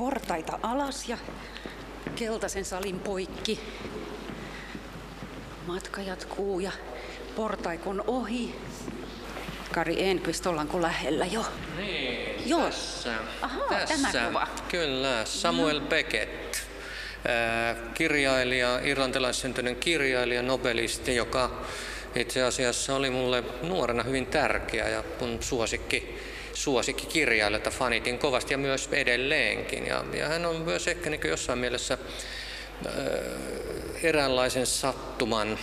portaita alas ja keltaisen salin poikki. Matka jatkuu ja portaikon ohi. Kari Enqvist, ollaanko lähellä jo? Niin, Joo. tässä. Ahaa, tässä. tämä kuva. Kyllä, Samuel Beckett. Ää, Kirjailija, irlantilaissyntyinen kirjailija, nobelisti, joka itse asiassa oli mulle nuorena hyvin tärkeä ja mun suosikki, suosikki kirjailijoita fanitin kovasti ja myös edelleenkin. Ja, ja hän on myös ehkä niin jossain mielessä ää, eräänlaisen sattuman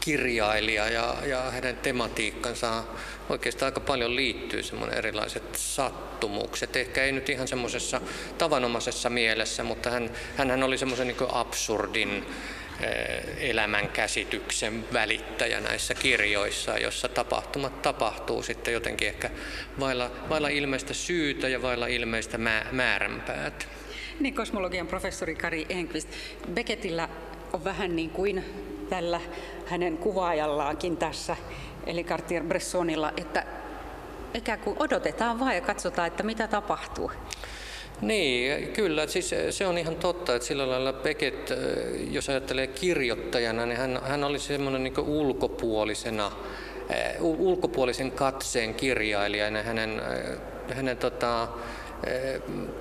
kirjailija ja, ja hänen tematiikkansa oikeastaan aika paljon liittyy semmoinen erilaiset sattumukset. Ehkä ei nyt ihan semmoisessa tavanomaisessa mielessä, mutta hän, hän oli semmoisen niin absurdin elämän käsityksen välittäjä näissä kirjoissa, jossa tapahtumat tapahtuu sitten jotenkin ehkä vailla, vailla ilmeistä syytä ja vailla ilmeistä mä, määränpäät. Niin, kosmologian professori Kari Enqvist. Beckettillä on vähän niin kuin tällä hänen kuvaajallaankin tässä, eli Cartier-Bressonilla, että ikään kuin odotetaan vaan ja katsotaan, että mitä tapahtuu. Niin, kyllä. Siis se on ihan totta, että sillä lailla Beckett, jos ajattelee kirjoittajana, niin hän, hän oli semmoinen niin ulkopuolisena, ulkopuolisen katseen kirjailijana. Hänen, hänen tota,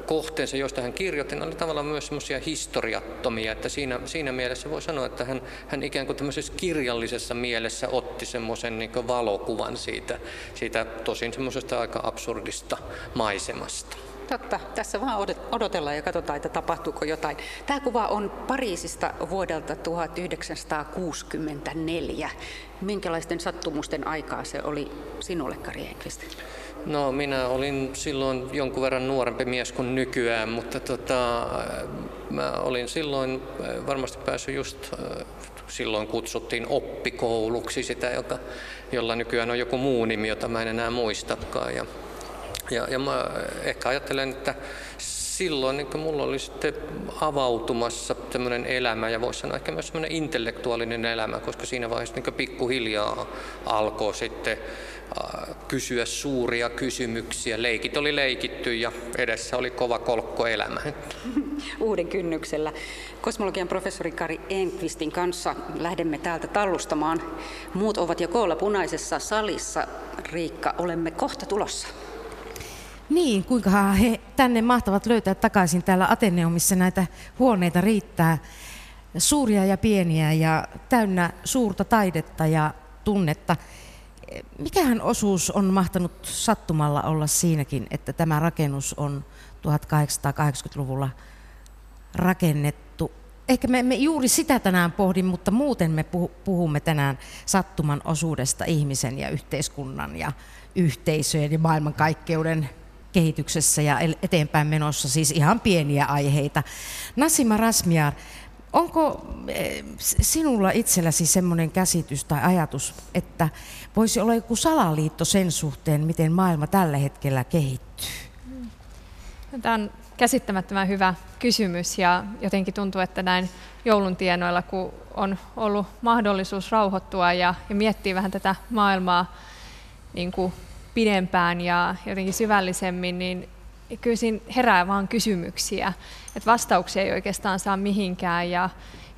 kohteensa, joista hän kirjoitti, oli tavallaan myös semmoisia historiattomia, että siinä, siinä mielessä voi sanoa, että hän, hän ikään kuin tämmöisessä kirjallisessa mielessä otti semmoisen niin valokuvan siitä, siitä tosin semmoisesta aika absurdista maisemasta. Totta, tässä vaan odotellaan ja katsotaan, että tapahtuuko jotain. Tämä kuva on Pariisista vuodelta 1964. Minkälaisten sattumusten aikaa se oli sinulle, Kari Enqvist? No minä olin silloin jonkun verran nuorempi mies kuin nykyään, mutta tota, mä olin silloin varmasti päässyt just silloin kutsuttiin oppikouluksi sitä, joka, jolla nykyään on joku muu nimi, jota mä en enää muistakaan. Ja, ja, ja mä ehkä ajattelen, että silloin niin mulla oli sitten avautumassa semmoinen elämä ja voisi sanoa ehkä myös semmoinen intellektuaalinen elämä, koska siinä vaiheessa niin pikkuhiljaa alkoi sitten kysyä suuria kysymyksiä. Leikit oli leikitty ja edessä oli kova kolkko elämä. Uuden kynnyksellä. Kosmologian professori Kari Enqvistin kanssa lähdemme täältä tallustamaan. Muut ovat jo koolla punaisessa salissa. Riikka, olemme kohta tulossa. Niin, kuinka he tänne mahtavat löytää takaisin täällä Ateneumissa näitä huoneita riittää. Suuria ja pieniä ja täynnä suurta taidetta ja tunnetta. Mikähän osuus on mahtanut sattumalla olla siinäkin, että tämä rakennus on 1880-luvulla rakennettu? Ehkä me emme juuri sitä tänään pohdi, mutta muuten me puhumme tänään sattuman osuudesta ihmisen ja yhteiskunnan ja yhteisöjen ja maailmankaikkeuden kehityksessä ja eteenpäin menossa, siis ihan pieniä aiheita. Nasima Rasmiar, onko sinulla itselläsi semmoinen käsitys tai ajatus, että voisi olla joku salaliitto sen suhteen, miten maailma tällä hetkellä kehittyy? Tämä on käsittämättömän hyvä kysymys ja jotenkin tuntuu, että näin joulun tienoilla, kun on ollut mahdollisuus rauhoittua ja, ja miettiä vähän tätä maailmaa niin kuin pidempään ja jotenkin syvällisemmin, niin kyllä siinä herää vaan kysymyksiä, että vastauksia ei oikeastaan saa mihinkään ja,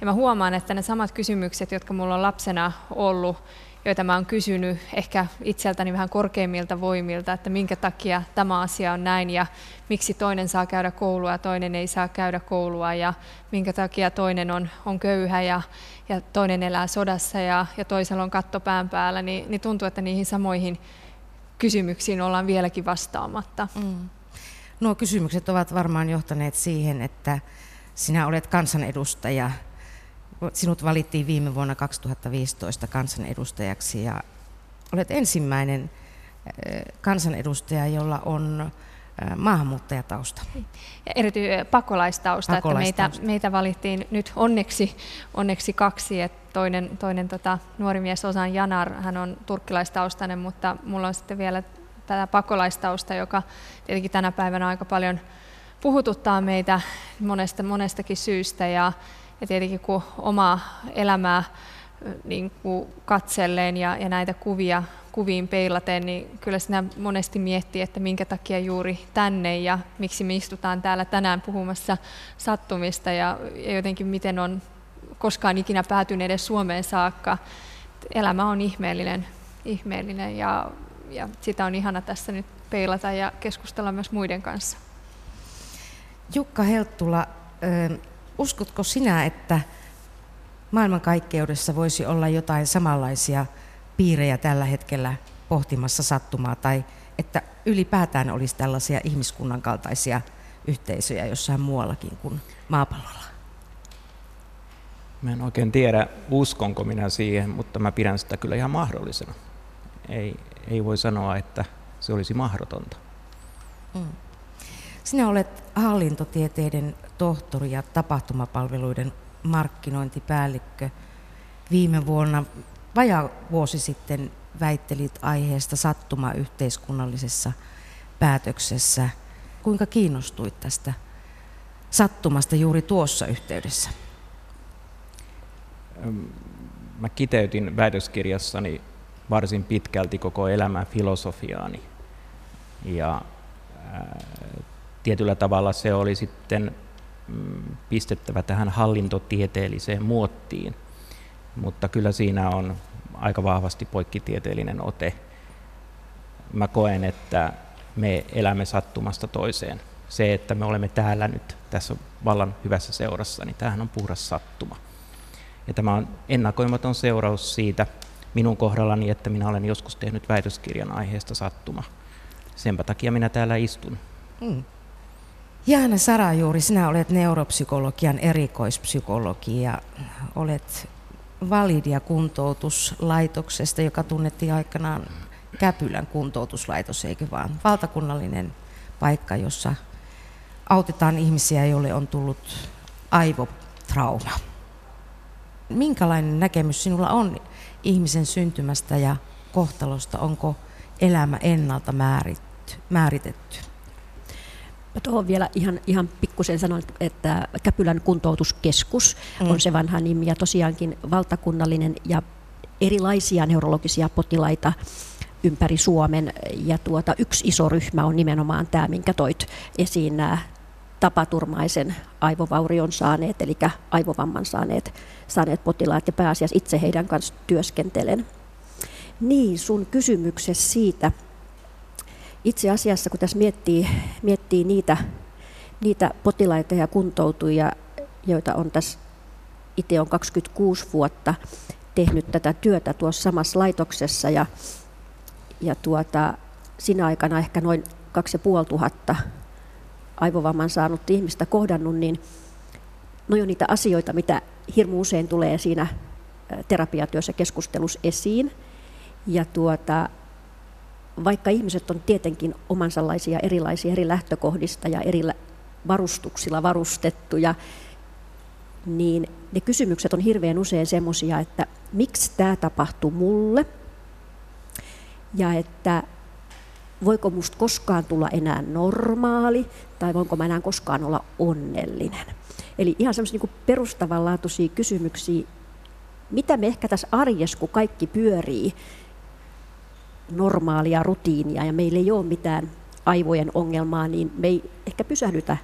ja mä huomaan, että ne samat kysymykset, jotka mulla on lapsena ollut, joita mä oon kysynyt ehkä itseltäni vähän korkeimmilta voimilta, että minkä takia tämä asia on näin ja miksi toinen saa käydä koulua ja toinen ei saa käydä koulua ja minkä takia toinen on, on köyhä ja, ja toinen elää sodassa ja, ja toisella on katto pään päällä, niin, niin tuntuu, että niihin samoihin kysymyksiin ollaan vieläkin vastaamatta. Mm. Nuo kysymykset ovat varmaan johtaneet siihen, että sinä olet kansanedustaja. Sinut valittiin viime vuonna 2015 kansanedustajaksi ja olet ensimmäinen kansanedustaja, jolla on maahanmuuttajatausta. Ja erityisesti pakolaistausta, pakolaistausta. Että meitä, meitä valittiin nyt onneksi, onneksi kaksi, että toinen, toinen tota, nuori mies Osan Janar, hän on turkkilaistaustainen, mutta mulla on sitten vielä tätä pakolaistausta, joka tietenkin tänä päivänä aika paljon puhututtaa meitä monesta, monestakin syystä ja, ja tietenkin kun omaa elämää niin kuin katselleen ja, ja näitä kuvia, kuviin peilaten, niin kyllä sinä monesti miettii, että minkä takia juuri tänne ja miksi me istutaan täällä tänään puhumassa sattumista ja, jotenkin miten on koskaan ikinä päätynyt edes Suomeen saakka. Elämä on ihmeellinen, ihmeellinen ja, ja sitä on ihana tässä nyt peilata ja keskustella myös muiden kanssa. Jukka Helttula, uskotko sinä, että maailmankaikkeudessa voisi olla jotain samanlaisia piirejä tällä hetkellä pohtimassa sattumaa tai että ylipäätään olisi tällaisia ihmiskunnan kaltaisia yhteisöjä jossain muuallakin kuin maapallolla? Mä en oikein tiedä, uskonko minä siihen, mutta mä pidän sitä kyllä ihan mahdollisena. Ei, ei voi sanoa, että se olisi mahdotonta. Mm. Sinä olet hallintotieteiden tohtori ja tapahtumapalveluiden markkinointipäällikkö. Viime vuonna, vajaa vuosi sitten, väittelit aiheesta sattuma yhteiskunnallisessa päätöksessä. Kuinka kiinnostuit tästä sattumasta juuri tuossa yhteydessä? Mä kiteytin väitöskirjassani varsin pitkälti koko elämän filosofiaani. Ja tietyllä tavalla se oli sitten mm, pistettävä tähän hallintotieteelliseen muottiin, mutta kyllä siinä on aika vahvasti poikkitieteellinen ote. Mä koen, että me elämme sattumasta toiseen. Se, että me olemme täällä nyt tässä vallan hyvässä seurassa, niin tämähän on puhdas sattuma. Ja tämä on ennakoimaton seuraus siitä minun kohdallani, että minä olen joskus tehnyt väitöskirjan aiheesta sattuma. Senpä takia minä täällä istun. Mm. Jaana Sarajuuri, sinä olet neuropsykologian erikoispsykologi ja olet Validia kuntoutuslaitoksesta, joka tunnettiin aikanaan Käpylän kuntoutuslaitos, eikö vaan valtakunnallinen paikka, jossa autetaan ihmisiä, joille on tullut aivotrauma. Minkälainen näkemys sinulla on ihmisen syntymästä ja kohtalosta? Onko elämä ennalta määritetty? Mä tuohon vielä ihan, ihan pikkusen sanon, että Käpylän kuntoutuskeskus mm. on se vanha nimi ja tosiaankin valtakunnallinen ja erilaisia neurologisia potilaita ympäri Suomen. Ja tuota, yksi iso ryhmä on nimenomaan tämä, minkä toit esiin nämä tapaturmaisen aivovaurion saaneet, eli aivovamman saaneet, saaneet potilaat ja pääasiassa itse heidän kanssa työskentelen. Niin, sun kysymyksessä siitä, itse asiassa kun tässä miettii, miettii niitä, niitä potilaita ja kuntoutujia, joita on tässä, itse on 26 vuotta tehnyt tätä työtä tuossa samassa laitoksessa ja, ja tuota, siinä aikana ehkä noin 2500 aivovamman saanut ihmistä kohdannut, niin ne on niitä asioita, mitä hirmu usein tulee siinä terapiatyössä keskustelussa esiin. Ja tuota, vaikka ihmiset on tietenkin omansallaisia erilaisia eri lähtökohdista ja eri varustuksilla varustettuja, niin ne kysymykset on hirveän usein semmoisia, että miksi tämä tapahtui mulle ja että voiko musta koskaan tulla enää normaali tai voinko mä enää koskaan olla onnellinen. Eli ihan semmoisia niin perustavanlaatuisia kysymyksiä, mitä me ehkä tässä arjessa, kun kaikki pyörii, normaalia rutiinia ja meillä ei ole mitään aivojen ongelmaa, niin me ei ehkä pysähdytä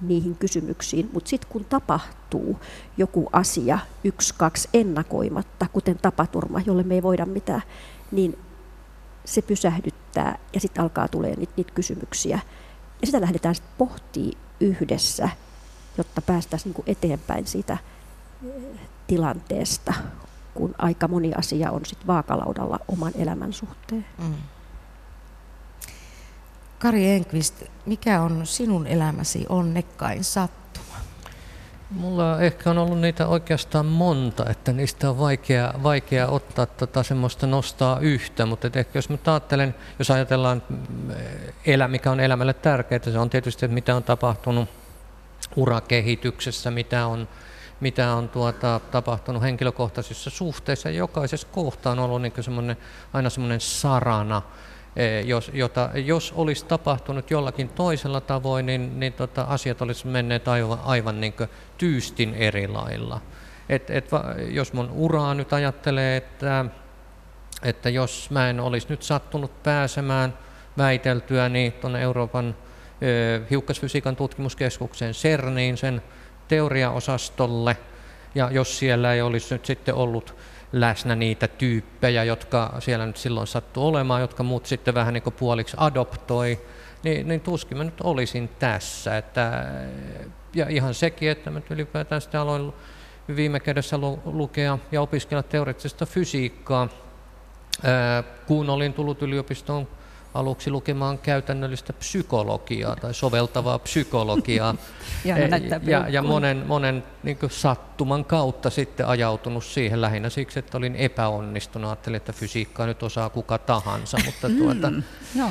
niihin kysymyksiin, mutta sitten kun tapahtuu joku asia yksi, kaksi ennakoimatta, kuten tapaturma, jolle me ei voida mitään, niin se pysähdyttää ja sitten alkaa tulee niitä, niitä kysymyksiä. Ja sitä lähdetään sitten pohtimaan yhdessä, jotta päästäisiin niin eteenpäin siitä eh, tilanteesta kun aika moni asia on sit vaakalaudalla oman elämän suhteen. Mm. Kari Enqvist, mikä on sinun elämäsi onnekkain sattuma? Mulla ehkä on ollut niitä oikeastaan monta, että niistä on vaikea, vaikea ottaa tota semmoista nostaa yhtä, mutta ehkä jos mä ajattelen, jos ajatellaan, mm, elä, mikä on elämälle tärkeää, se on tietysti, että mitä on tapahtunut urakehityksessä, mitä on mitä on tuota, tapahtunut henkilökohtaisissa suhteissa. Jokaisessa kohtaa on ollut niin semmoinen, aina semmoinen sarana, e, jos, jota, jos olisi tapahtunut jollakin toisella tavoin, niin, niin tota, asiat olisi menneet aivan, aivan niin tyystin eri lailla. Et, et, jos mun uraa nyt ajattelee, että että jos mä en olisi nyt sattunut pääsemään väiteltyä niin tuonne Euroopan hiukkasfysiikan tutkimuskeskukseen CERNiin sen teoriaosastolle, ja jos siellä ei olisi nyt sitten ollut läsnä niitä tyyppejä, jotka siellä nyt silloin sattuu olemaan, jotka muut sitten vähän niin kuin puoliksi adoptoi, niin, niin tuskin mä nyt olisin tässä. Että, ja ihan sekin, että mä ylipäätään sitten aloin viime kädessä lu- lukea ja opiskella teoreettista fysiikkaa, kun olin tullut yliopistoon aluksi lukemaan käytännöllistä psykologiaa tai soveltavaa psykologiaa. ja, ja, ja monen, monen niin sattuman kautta sitten ajautunut siihen lähinnä siksi, että olin epäonnistunut. Ajattelin, että fysiikkaa nyt osaa kuka tahansa, mutta mm, tuota, no.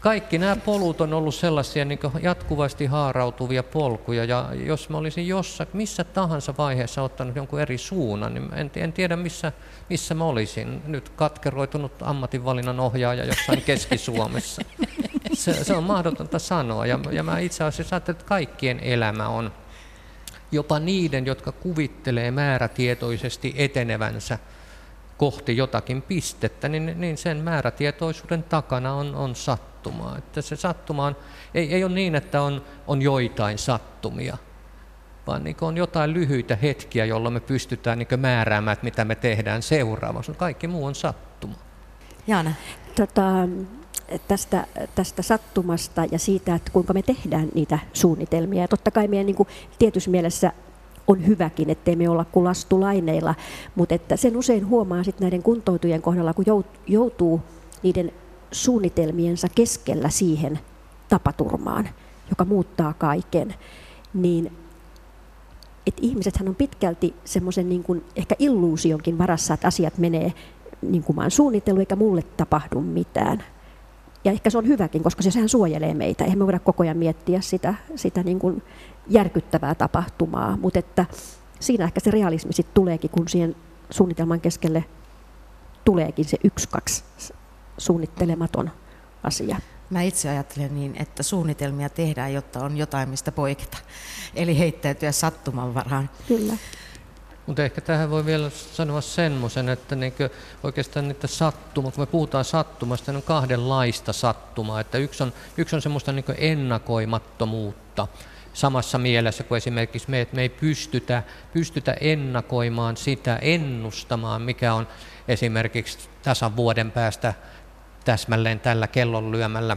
Kaikki nämä polut on ollut sellaisia niin jatkuvasti haarautuvia polkuja ja jos mä olisin jossain, missä tahansa vaiheessa ottanut jonkun eri suunnan, niin en, en tiedä missä, missä mä olisin. Nyt katkeroitunut ammatinvalinnan ohjaaja jossain Keski-Suomessa. Se, se on mahdotonta sanoa ja, ja mä itse asiassa ajattelen, että kaikkien elämä on jopa niiden, jotka kuvittelee määrätietoisesti etenevänsä kohti jotakin pistettä, niin, niin sen määrätietoisuuden takana on, on sattumaa. Että se sattuma on, ei, ei ole niin, että on, on joitain sattumia, vaan niin on jotain lyhyitä hetkiä, jolloin me pystytään niin määräämään, mitä me tehdään seuraavaksi. Kaikki muu on sattuma. Jaana. Tota, tästä, tästä sattumasta ja siitä, että kuinka me tehdään niitä suunnitelmia. Ja totta kai meidän niin kuin, tietyssä mielessä on hyväkin, ettei me olla kuin lastulaineilla, mutta että sen usein huomaa sitten näiden kuntoutujien kohdalla, kun joutuu niiden suunnitelmiensa keskellä siihen tapaturmaan, joka muuttaa kaiken, niin että ihmisethän on pitkälti semmoisen niin ehkä illuusionkin varassa, että asiat menee niin kuin mä oon suunnitellut, eikä mulle tapahdu mitään. Ja ehkä se on hyväkin, koska se sehän suojelee meitä. Eihän me voida koko ajan miettiä sitä, sitä niin kuin järkyttävää tapahtumaa, mutta että siinä ehkä se realismi sitten tuleekin, kun siihen suunnitelman keskelle tuleekin se yksi, kaksi suunnittelematon asia. Mä itse ajattelen niin, että suunnitelmia tehdään, jotta on jotain, mistä poiketa. Eli heittäytyä sattuman varaan. Kyllä. Mutta ehkä tähän voi vielä sanoa semmoisen, että niin oikeastaan niitä sattuma, kun me puhutaan sattumasta, niin on kahdenlaista sattumaa. Että yksi on, yksi on semmoista niin ennakoimattomuutta samassa mielessä kuin esimerkiksi me, että me ei pystytä, pystytä ennakoimaan sitä, ennustamaan, mikä on esimerkiksi tasan vuoden päästä täsmälleen tällä kellon lyömällä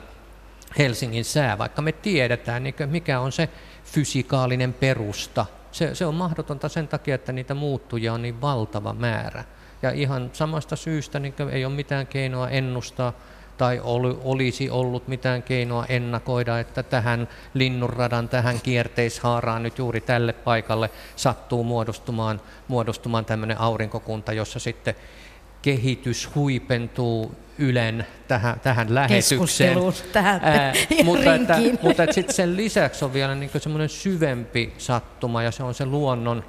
Helsingin sää, vaikka me tiedetään, niin mikä on se fysikaalinen perusta se, se on mahdotonta sen takia, että niitä muuttuja on niin valtava määrä. Ja ihan samasta syystä niin ei ole mitään keinoa ennustaa tai olisi ollut mitään keinoa ennakoida, että tähän linnunradan, tähän kierteishaaraan nyt juuri tälle paikalle sattuu muodostumaan, muodostumaan tämmöinen aurinkokunta, jossa sitten kehitys huipentuu Ylen tähän, tähän lähetykseen. tähän Ää, mutta että, mutta että sitten sen lisäksi on vielä niin semmoinen syvempi sattuma ja se on se luonnon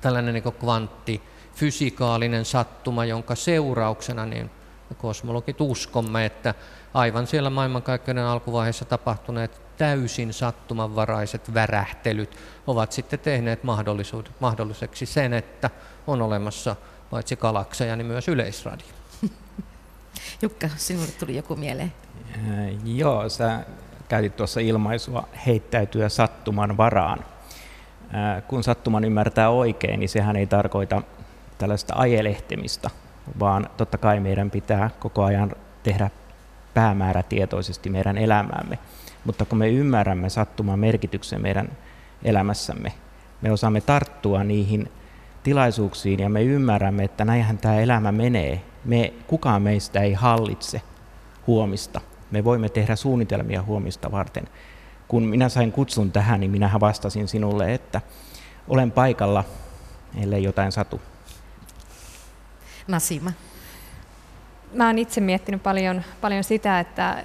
tällainen niin kvantti, fysikaalinen sattuma, jonka seurauksena niin kosmologit uskomme, että aivan siellä maailmankaikkeuden alkuvaiheessa tapahtuneet täysin sattumanvaraiset värähtelyt ovat sitten tehneet mahdolliseksi sen, että on olemassa paitsi galakseja, niin myös yleisradio. Jukka, sinulle tuli joku mieleen. Äh, joo, sä käytit tuossa ilmaisua heittäytyä sattuman varaan. Äh, kun sattuman ymmärtää oikein, niin sehän ei tarkoita tällaista ajelehtimistä, vaan totta kai meidän pitää koko ajan tehdä päämäärätietoisesti meidän elämäämme. Mutta kun me ymmärrämme sattuman merkityksen meidän elämässämme, me osaamme tarttua niihin tilaisuuksiin ja me ymmärrämme, että näinhän tämä elämä menee. Me, kukaan meistä ei hallitse huomista. Me voimme tehdä suunnitelmia huomista varten. Kun minä sain kutsun tähän, niin minä vastasin sinulle, että olen paikalla, ellei jotain satu. Nasima. Mä oon itse miettinyt paljon, paljon sitä, että,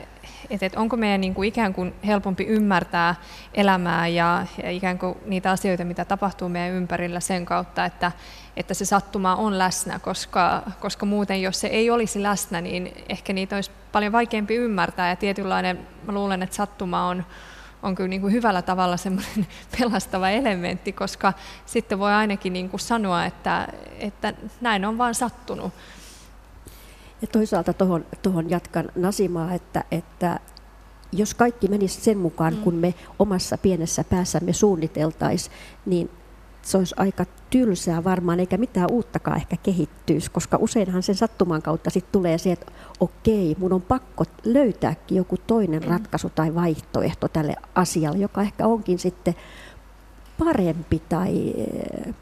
että, että onko meidän niin kuin ikään kuin helpompi ymmärtää elämää ja, ja ikään kuin niitä asioita, mitä tapahtuu meidän ympärillä sen kautta, että, että se sattuma on läsnä, koska, koska muuten jos se ei olisi läsnä, niin ehkä niitä olisi paljon vaikeampi ymmärtää ja tietynlainen, mä luulen, että sattuma on, on kyllä niin kuin hyvällä tavalla semmoinen pelastava elementti, koska sitten voi ainakin niin kuin sanoa, että, että näin on vaan sattunut. Ja toisaalta tuohon tohon jatkan Nasimaa, että, että jos kaikki menisi sen mukaan, mm. kun me omassa pienessä päässämme suunniteltaisiin, niin se olisi aika tylsää varmaan, eikä mitään uuttakaan ehkä kehittyisi, koska useinhan sen sattuman kautta sitten tulee se, että okei, mun on pakko löytääkin joku toinen mm. ratkaisu tai vaihtoehto tälle asialle, joka ehkä onkin sitten parempi tai eh,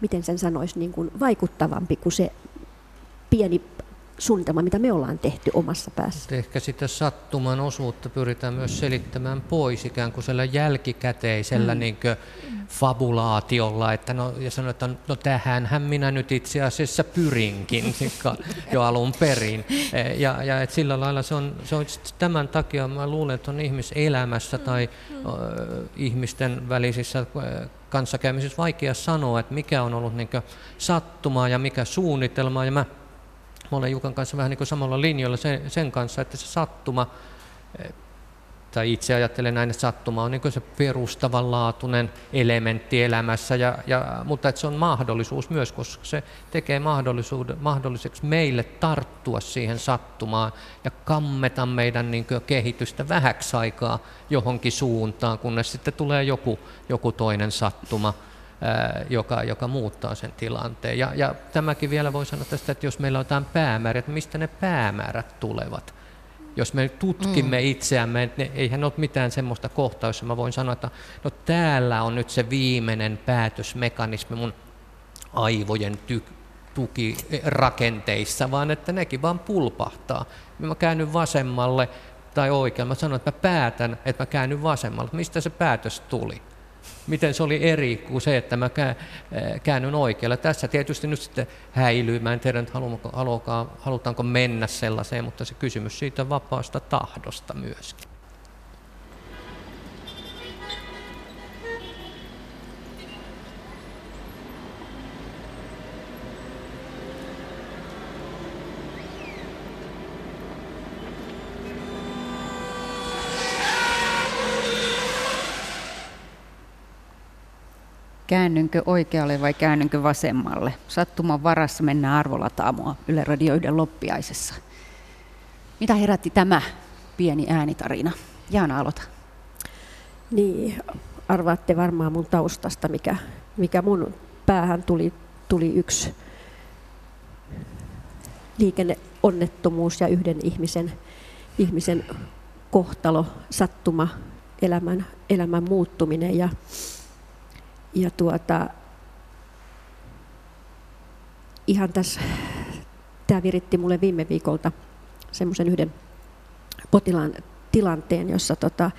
miten sen sanoisi, niin kuin vaikuttavampi kuin se pieni suunnitelma, mitä me ollaan tehty omassa päässä. Ehkä sitä sattuman osuutta pyritään myös selittämään pois ikään kuin sillä jälkikäteisellä mm. niin fabulaatiolla, että no, ja sanoo, että no tähänhän minä nyt itse asiassa pyrinkin jo alun perin. E, ja, ja että sillä lailla se on, se on tämän takia, mä luulen, että on ihmiselämässä tai mm. ihmisten välisissä kanssakäymisissä vaikea sanoa, että mikä on ollut niin sattumaa ja mikä suunnitelma. Ja mä mä olen Jukan kanssa vähän niin kuin samalla linjalla sen, sen kanssa, että se sattuma, eh, tai itse ajattelen näin, että sattuma on niin se perustavanlaatuinen elementti elämässä, ja, ja, mutta että se on mahdollisuus myös, koska se tekee mahdolliseksi meille tarttua siihen sattumaan ja kammeta meidän niin kehitystä vähäksi aikaa johonkin suuntaan, kunnes sitten tulee joku, joku toinen sattuma joka, joka muuttaa sen tilanteen. Ja, ja tämäkin vielä voi sanoa tästä, että jos meillä on jotain päämääriä, että mistä ne päämäärät tulevat. Jos me tutkimme mm. itseämme, ne, eihän ole mitään semmoista kohtaa, jossa mä voin sanoa, että no täällä on nyt se viimeinen päätösmekanismi mun aivojen ty, tukirakenteissa, vaan että nekin vaan pulpahtaa. Mä käännyn vasemmalle tai oikealle, mä sanon, että mä päätän, että mä käännyn vasemmalle. Mistä se päätös tuli? Miten se oli eri kuin se, että mä käännyn oikealle. Tässä tietysti nyt sitten häilyy, mä en tiedä, halutaanko mennä sellaiseen, mutta se kysymys siitä vapaasta tahdosta myöskin. Käännynkö oikealle vai käännynkö vasemmalle? Sattuman varassa mennään arvolataamua Yle Radio 1 loppiaisessa. Mitä herätti tämä pieni äänitarina? Jaana, aloita. Niin, arvaatte varmaan mun taustasta, mikä, mikä mun päähän tuli, tuli yksi liikenneonnettomuus ja yhden ihmisen, ihmisen kohtalo, sattuma, elämän, elämän muuttuminen. Ja ja tuota, ihan tässä, tämä viritti mulle viime viikolta semmoisen yhden potilaan tilanteen, jossa, tota,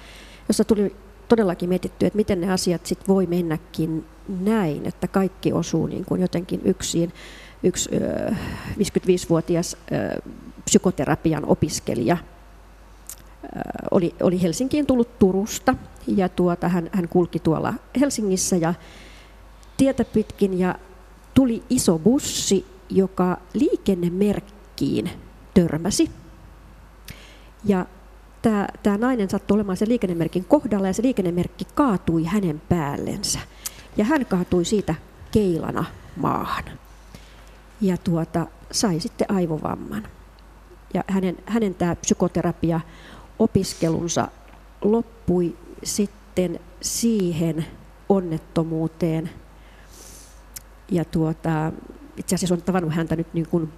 jossa tuli todellakin mietitty, että miten ne asiat sit voi mennäkin näin, että kaikki osuu niin kuin jotenkin yksin. Yksi ö, 55-vuotias ö, psykoterapian opiskelija oli, oli Helsinkiin tullut Turusta ja tuota, hän, hän kulki tuolla Helsingissä ja tietä pitkin ja tuli iso bussi, joka liikennemerkkiin törmäsi. Ja tämä, tämä nainen sattui olemaan sen liikennemerkin kohdalla ja se liikennemerkki kaatui hänen päällensä. Ja hän kaatui siitä keilana maahan. Ja tuota, sai sitten aivovamman. Ja hänen, hänen tämä psykoterapia opiskelunsa loppui sitten siihen onnettomuuteen. Ja tuota, itse asiassa olen tavannut häntä nyt niin kuin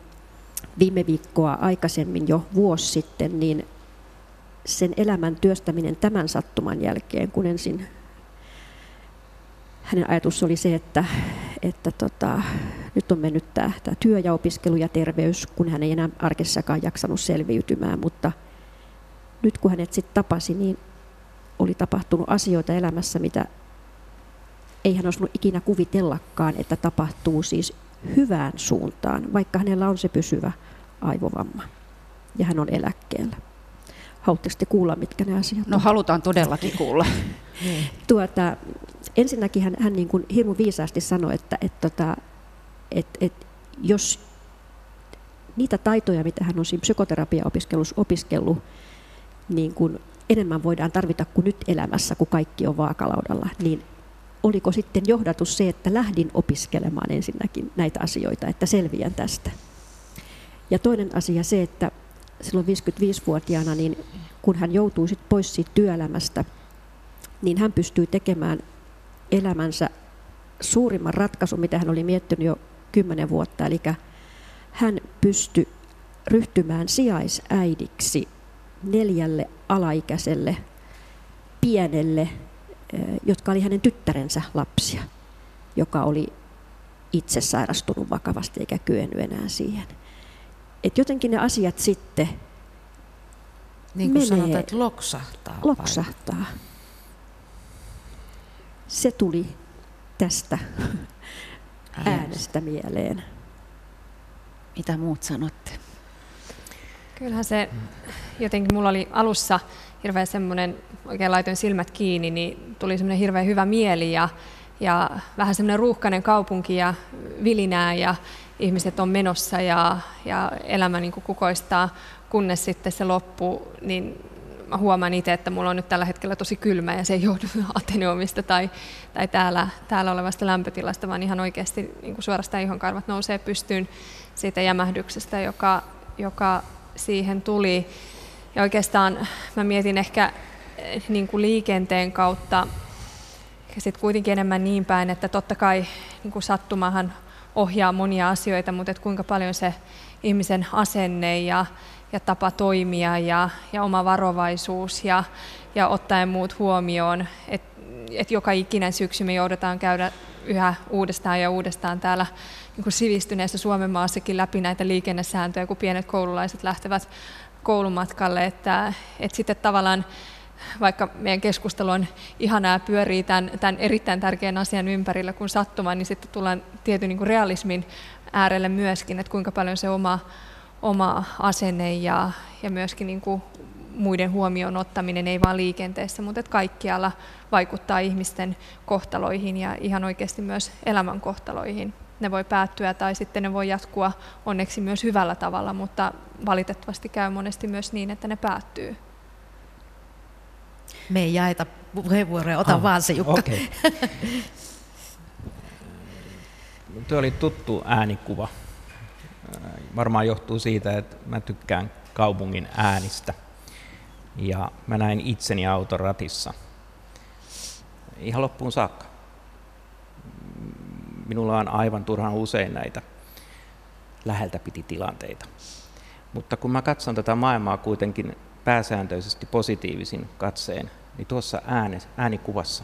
viime viikkoa aikaisemmin jo vuosi sitten, niin sen elämän työstäminen tämän sattuman jälkeen, kun ensin hänen ajatus oli se, että, että tota, nyt on mennyt tämä, tämä työ ja opiskelu ja terveys, kun hän ei enää arkessakaan jaksanut selviytymään, mutta nyt kun hänet sitten tapasi, niin oli tapahtunut asioita elämässä, mitä ei hän olisi ikinä kuvitellakaan, että tapahtuu siis hyvään suuntaan, vaikka hänellä on se pysyvä aivovamma ja hän on eläkkeellä. Haluatteko te kuulla, mitkä ne asiat No halutaan todellakin kuulla. tuota, ensinnäkin hän, hän niin kuin hirmu viisaasti sanoi, että, että, että, että, että jos niitä taitoja, mitä hän on siinä psykoterapiaopiskelussa opiskellut, niin kuin enemmän voidaan tarvita kuin nyt elämässä, kun kaikki on vaakalaudalla, niin oliko sitten johdatus se, että lähdin opiskelemaan ensinnäkin näitä asioita, että selviän tästä? Ja toinen asia se, että silloin 55-vuotiaana, niin kun hän joutuu sit pois siitä työelämästä, niin hän pystyy tekemään elämänsä suurimman ratkaisun, mitä hän oli miettinyt jo kymmenen vuotta. Eli hän pystyi ryhtymään sijaisäidiksi neljälle alaikäiselle pienelle, jotka oli hänen tyttärensä lapsia, joka oli itse sairastunut vakavasti eikä kyennyt enää siihen. Et jotenkin ne asiat sitten Niin kuin sanotaan, että loksahtaa. Loksahtaa. Vai? Se tuli tästä äänestä mieleen. Mitä muut sanotte? Kyllähän se jotenkin mulla oli alussa hirveän semmoinen, oikein laitoin silmät kiinni, niin tuli semmoinen hirveän hyvä mieli ja, ja vähän semmoinen ruuhkainen kaupunki ja vilinää ja ihmiset on menossa ja, ja elämä niin kukoistaa, kunnes sitten se loppu, niin mä huomaan itse, että mulla on nyt tällä hetkellä tosi kylmä ja se ei johdu Ateneumista tai, tai täällä, täällä olevasta lämpötilasta, vaan ihan oikeasti niin kuin suorastaan ihonkarvat nousee pystyyn siitä jämähdyksestä, joka, joka siihen tuli. Ja oikeastaan mä mietin ehkä eh, niin kuin liikenteen kautta ja sitten kuitenkin enemmän niin päin, että totta kai niin kuin sattumahan ohjaa monia asioita, mutta että kuinka paljon se ihmisen asenne ja, ja tapa toimia ja, ja oma varovaisuus ja, ja ottaen muut huomioon, että et joka ikinen syksy me joudutaan käydä yhä uudestaan ja uudestaan täällä niin sivistyneessä Suomen maassakin läpi näitä liikennesääntöjä, kun pienet koululaiset lähtevät koulumatkalle, että, että sitten tavallaan vaikka meidän keskustelu on ihanaa pyörii tämän, tämän erittäin tärkeän asian ympärillä kuin sattuma, niin sitten tullaan tietyn niin kuin realismin äärelle myöskin, että kuinka paljon se oma, oma asenne ja, ja myöskin niin kuin muiden huomioon ottaminen, ei vain liikenteessä, mutta että kaikkialla vaikuttaa ihmisten kohtaloihin ja ihan oikeasti myös elämän kohtaloihin. Ne voi päättyä tai sitten ne voi jatkua onneksi myös hyvällä tavalla, mutta valitettavasti käy monesti myös niin, että ne päättyy. Me ei jaeta puheenvuoroja, ota ah, vaan se Jukka. Okay. Tuo oli tuttu äänikuva. Varmaan johtuu siitä, että mä tykkään kaupungin äänistä. Ja mä näin itseni autoratissa. Ihan loppuun saakka. Minulla on aivan turhan usein näitä läheltä piti tilanteita. Mutta kun mä katson tätä maailmaa kuitenkin pääsääntöisesti positiivisin katseen, niin tuossa ääne, äänikuvassa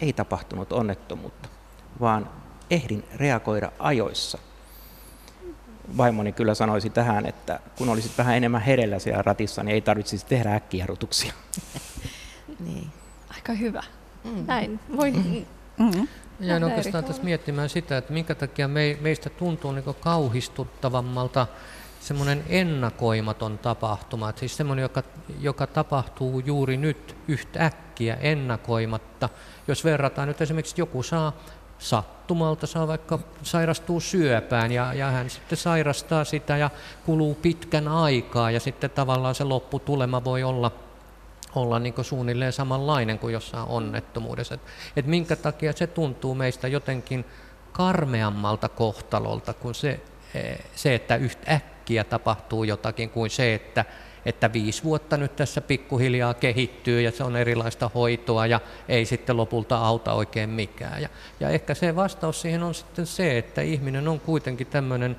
ei tapahtunut onnettomuutta, vaan ehdin reagoida ajoissa. Vaimoni kyllä sanoisi tähän, että kun olisit vähän enemmän herellä siellä ratissa, niin ei tarvitsisi tehdä äkkijarrutuksia. niin. Aika hyvä. Mm. Näin. Voi. Mm. Mm. Jäin oikeastaan tässä miettimään sitä, että minkä takia me, meistä tuntuu niin kauhistuttavammalta semmoinen ennakoimaton tapahtuma, että siis semmoinen, joka, joka tapahtuu juuri nyt yhtäkkiä ennakoimatta. Jos verrataan nyt esimerkiksi joku saa sattumalta, saa vaikka sairastuu syöpään ja, ja hän sitten sairastaa sitä ja kuluu pitkän aikaa ja sitten tavallaan se lopputulema voi olla olla niin suunnilleen samanlainen kuin jossain onnettomuudessa. Et, et minkä takia se tuntuu meistä jotenkin karmeammalta kohtalolta kuin se, eh, se että yhtäkkiä äkkiä tapahtuu jotakin kuin se, että, että viisi vuotta nyt tässä pikkuhiljaa kehittyy ja se on erilaista hoitoa ja ei sitten lopulta auta oikein mikään. Ja, ja ehkä se vastaus siihen on sitten se, että ihminen on kuitenkin tämmöinen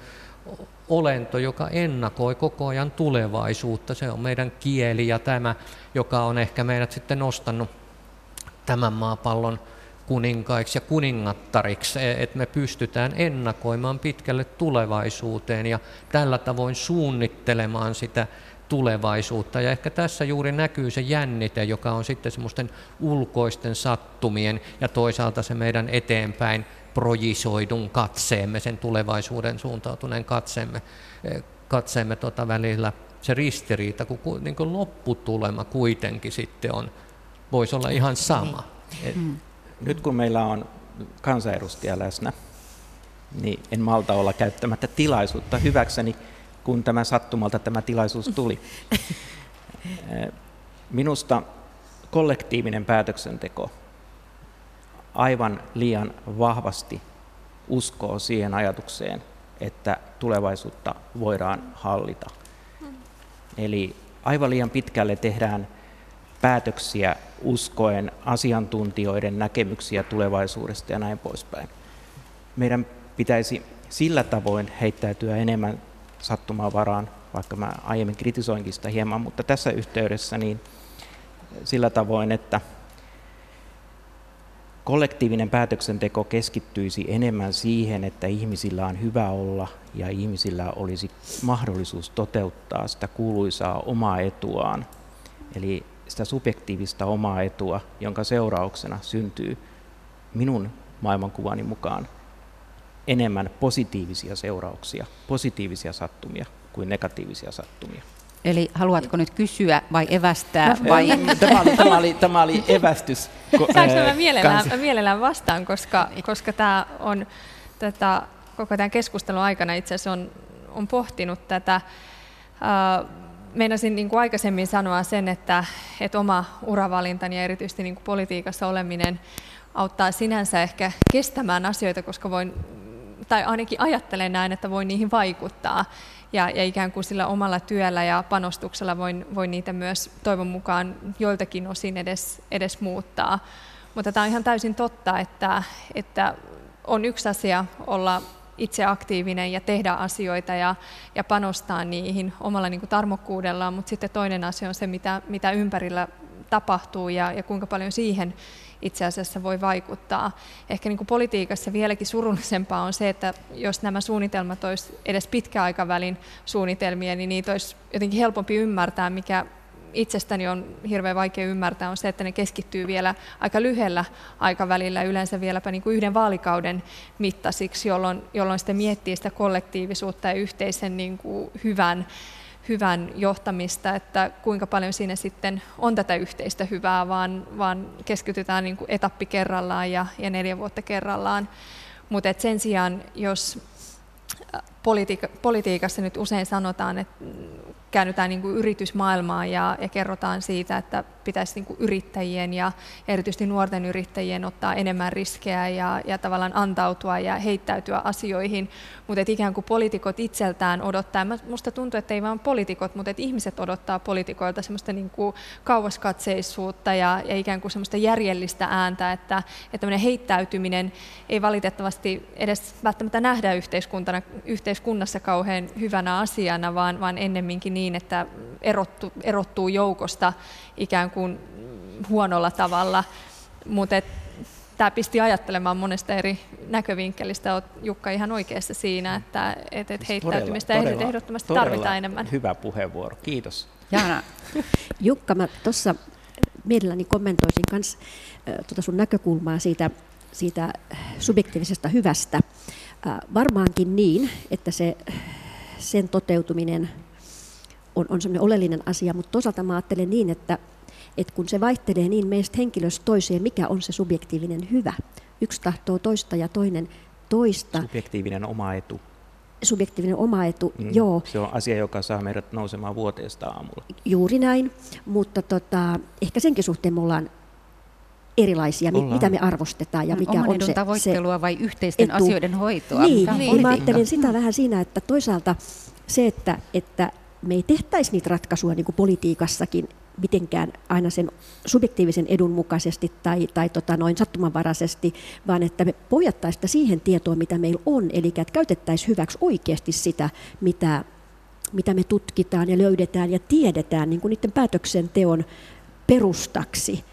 olento, joka ennakoi koko ajan tulevaisuutta. Se on meidän kieli ja tämä, joka on ehkä meidät sitten nostanut tämän maapallon kuninkaiksi ja kuningattariksi, että me pystytään ennakoimaan pitkälle tulevaisuuteen ja tällä tavoin suunnittelemaan sitä tulevaisuutta. Ja ehkä tässä juuri näkyy se jännite, joka on sitten semmoisten ulkoisten sattumien ja toisaalta se meidän eteenpäin projisoidun katseemme, sen tulevaisuuden suuntautuneen katseemme, e, katseemme tota välillä se ristiriita, kun niin kuin lopputulema kuitenkin sitten on, voisi olla ihan sama. Niin. Mm nyt kun meillä on kansanedustaja läsnä, niin en malta olla käyttämättä tilaisuutta hyväkseni, kun tämä sattumalta tämä tilaisuus tuli. Minusta kollektiivinen päätöksenteko aivan liian vahvasti uskoo siihen ajatukseen, että tulevaisuutta voidaan hallita. Eli aivan liian pitkälle tehdään päätöksiä uskoen asiantuntijoiden näkemyksiä tulevaisuudesta ja näin poispäin. Meidän pitäisi sillä tavoin heittäytyä enemmän sattumaan varaan, vaikka mä aiemmin kritisoinkin sitä hieman, mutta tässä yhteydessä niin sillä tavoin, että kollektiivinen päätöksenteko keskittyisi enemmän siihen, että ihmisillä on hyvä olla ja ihmisillä olisi mahdollisuus toteuttaa sitä kuuluisaa omaa etuaan, eli sitä subjektiivista omaa etua, jonka seurauksena syntyy minun maailmankuvani mukaan enemmän positiivisia seurauksia, positiivisia sattumia kuin negatiivisia sattumia. Eli haluatko nyt kysyä vai evästää? Vai? Tämä, oli, tämä, oli, tämä oli evästys. Saanko mä mielellään, mä mielellään vastaan, koska, koska tämä on tätä, koko tämän keskustelun aikana itse asiassa on, on pohtinut tätä. Meinasin niin kuin aikaisemmin sanoa sen, että, että oma uravalintani ja erityisesti niin kuin politiikassa oleminen auttaa sinänsä ehkä kestämään asioita, koska voin, tai ainakin ajattelen näin, että voin niihin vaikuttaa ja, ja ikään kuin sillä omalla työllä ja panostuksella voin, voin niitä myös toivon mukaan joiltakin osin edes, edes muuttaa. Mutta tämä on ihan täysin totta, että, että on yksi asia olla itse aktiivinen ja tehdä asioita ja, ja panostaa niihin omalla niin kuin tarmokkuudellaan, mutta sitten toinen asia on se, mitä, mitä ympärillä tapahtuu ja, ja kuinka paljon siihen itse asiassa voi vaikuttaa. Ehkä niin kuin politiikassa vieläkin surullisempaa on se, että jos nämä suunnitelmat olisi edes pitkäaikavälin suunnitelmia, niin niitä olisi jotenkin helpompi ymmärtää, mikä itsestäni on hirveän vaikea ymmärtää, on se, että ne keskittyy vielä aika lyhyellä aikavälillä, yleensä vieläpä niin kuin yhden vaalikauden mittaisiksi, jolloin, jolloin sitten miettii sitä kollektiivisuutta ja yhteisen niin kuin hyvän hyvän johtamista, että kuinka paljon siinä sitten on tätä yhteistä hyvää, vaan, vaan keskitytään niin kuin etappi kerrallaan ja, ja neljä vuotta kerrallaan. Mutta sen sijaan, jos politiika, politiikassa nyt usein sanotaan, että käännytään niin kuin yritysmaailmaan ja, ja kerrotaan siitä, että pitäisi niin kuin yrittäjien ja erityisesti nuorten yrittäjien ottaa enemmän riskejä ja, ja tavallaan antautua ja heittäytyä asioihin, mutta että ikään kuin poliitikot itseltään odottaa, minusta tuntuu, että ei vain poliitikot, mutta että ihmiset odottaa poliitikoilta semmoista niin kuin kauaskatseisuutta ja, ja ikään kuin semmoista järjellistä ääntä, että, että heittäytyminen ei valitettavasti edes välttämättä nähdä yhteiskuntana, yhteiskunnassa kauhean hyvänä asiana, vaan, vaan ennemminkin niin, että erottu, erottuu joukosta ikään kuin huonolla tavalla. Mutta tämä pisti ajattelemaan monesta eri näkövinkkelistä. Olet Jukka ihan oikeassa siinä, että et, et siis heittäytymistä todella, todella, ehdottomasti todella tarvitaan enemmän. Hyvä puheenvuoro, kiitos. Jaana. Jukka, mä tuossa mielelläni kommentoisin myös tuota sun näkökulmaa siitä, siitä subjektiivisesta hyvästä. Varmaankin niin, että se, sen toteutuminen on, on sellainen oleellinen asia, mutta toisaalta mä ajattelen niin, että, että kun se vaihtelee niin meistä henkilöstä toiseen, mikä on se subjektiivinen hyvä. Yksi tahtoo toista ja toinen toista. Subjektiivinen oma etu. Subjektiivinen oma etu, mm, joo. Se on asia, joka saa meidät nousemaan vuoteesta aamulla. Juuri näin, mutta tota, ehkä senkin suhteen me ollaan erilaisia, ollaan. mitä me arvostetaan ja mikä on se tavoittelua se vai yhteisten etu. asioiden hoitoa? Niin, niin. mä ajattelen sitä vähän siinä, että toisaalta se, että, että me ei tehtäisi niitä ratkaisuja niin kuin politiikassakin mitenkään aina sen subjektiivisen edun mukaisesti tai, tai tota noin sattumanvaraisesti, vaan että me pohjattaisiin sitä siihen tietoon, mitä meillä on, eli että käytettäisiin hyväksi oikeasti sitä, mitä, mitä me tutkitaan ja löydetään ja tiedetään niin kuin niiden päätöksenteon perustaksi.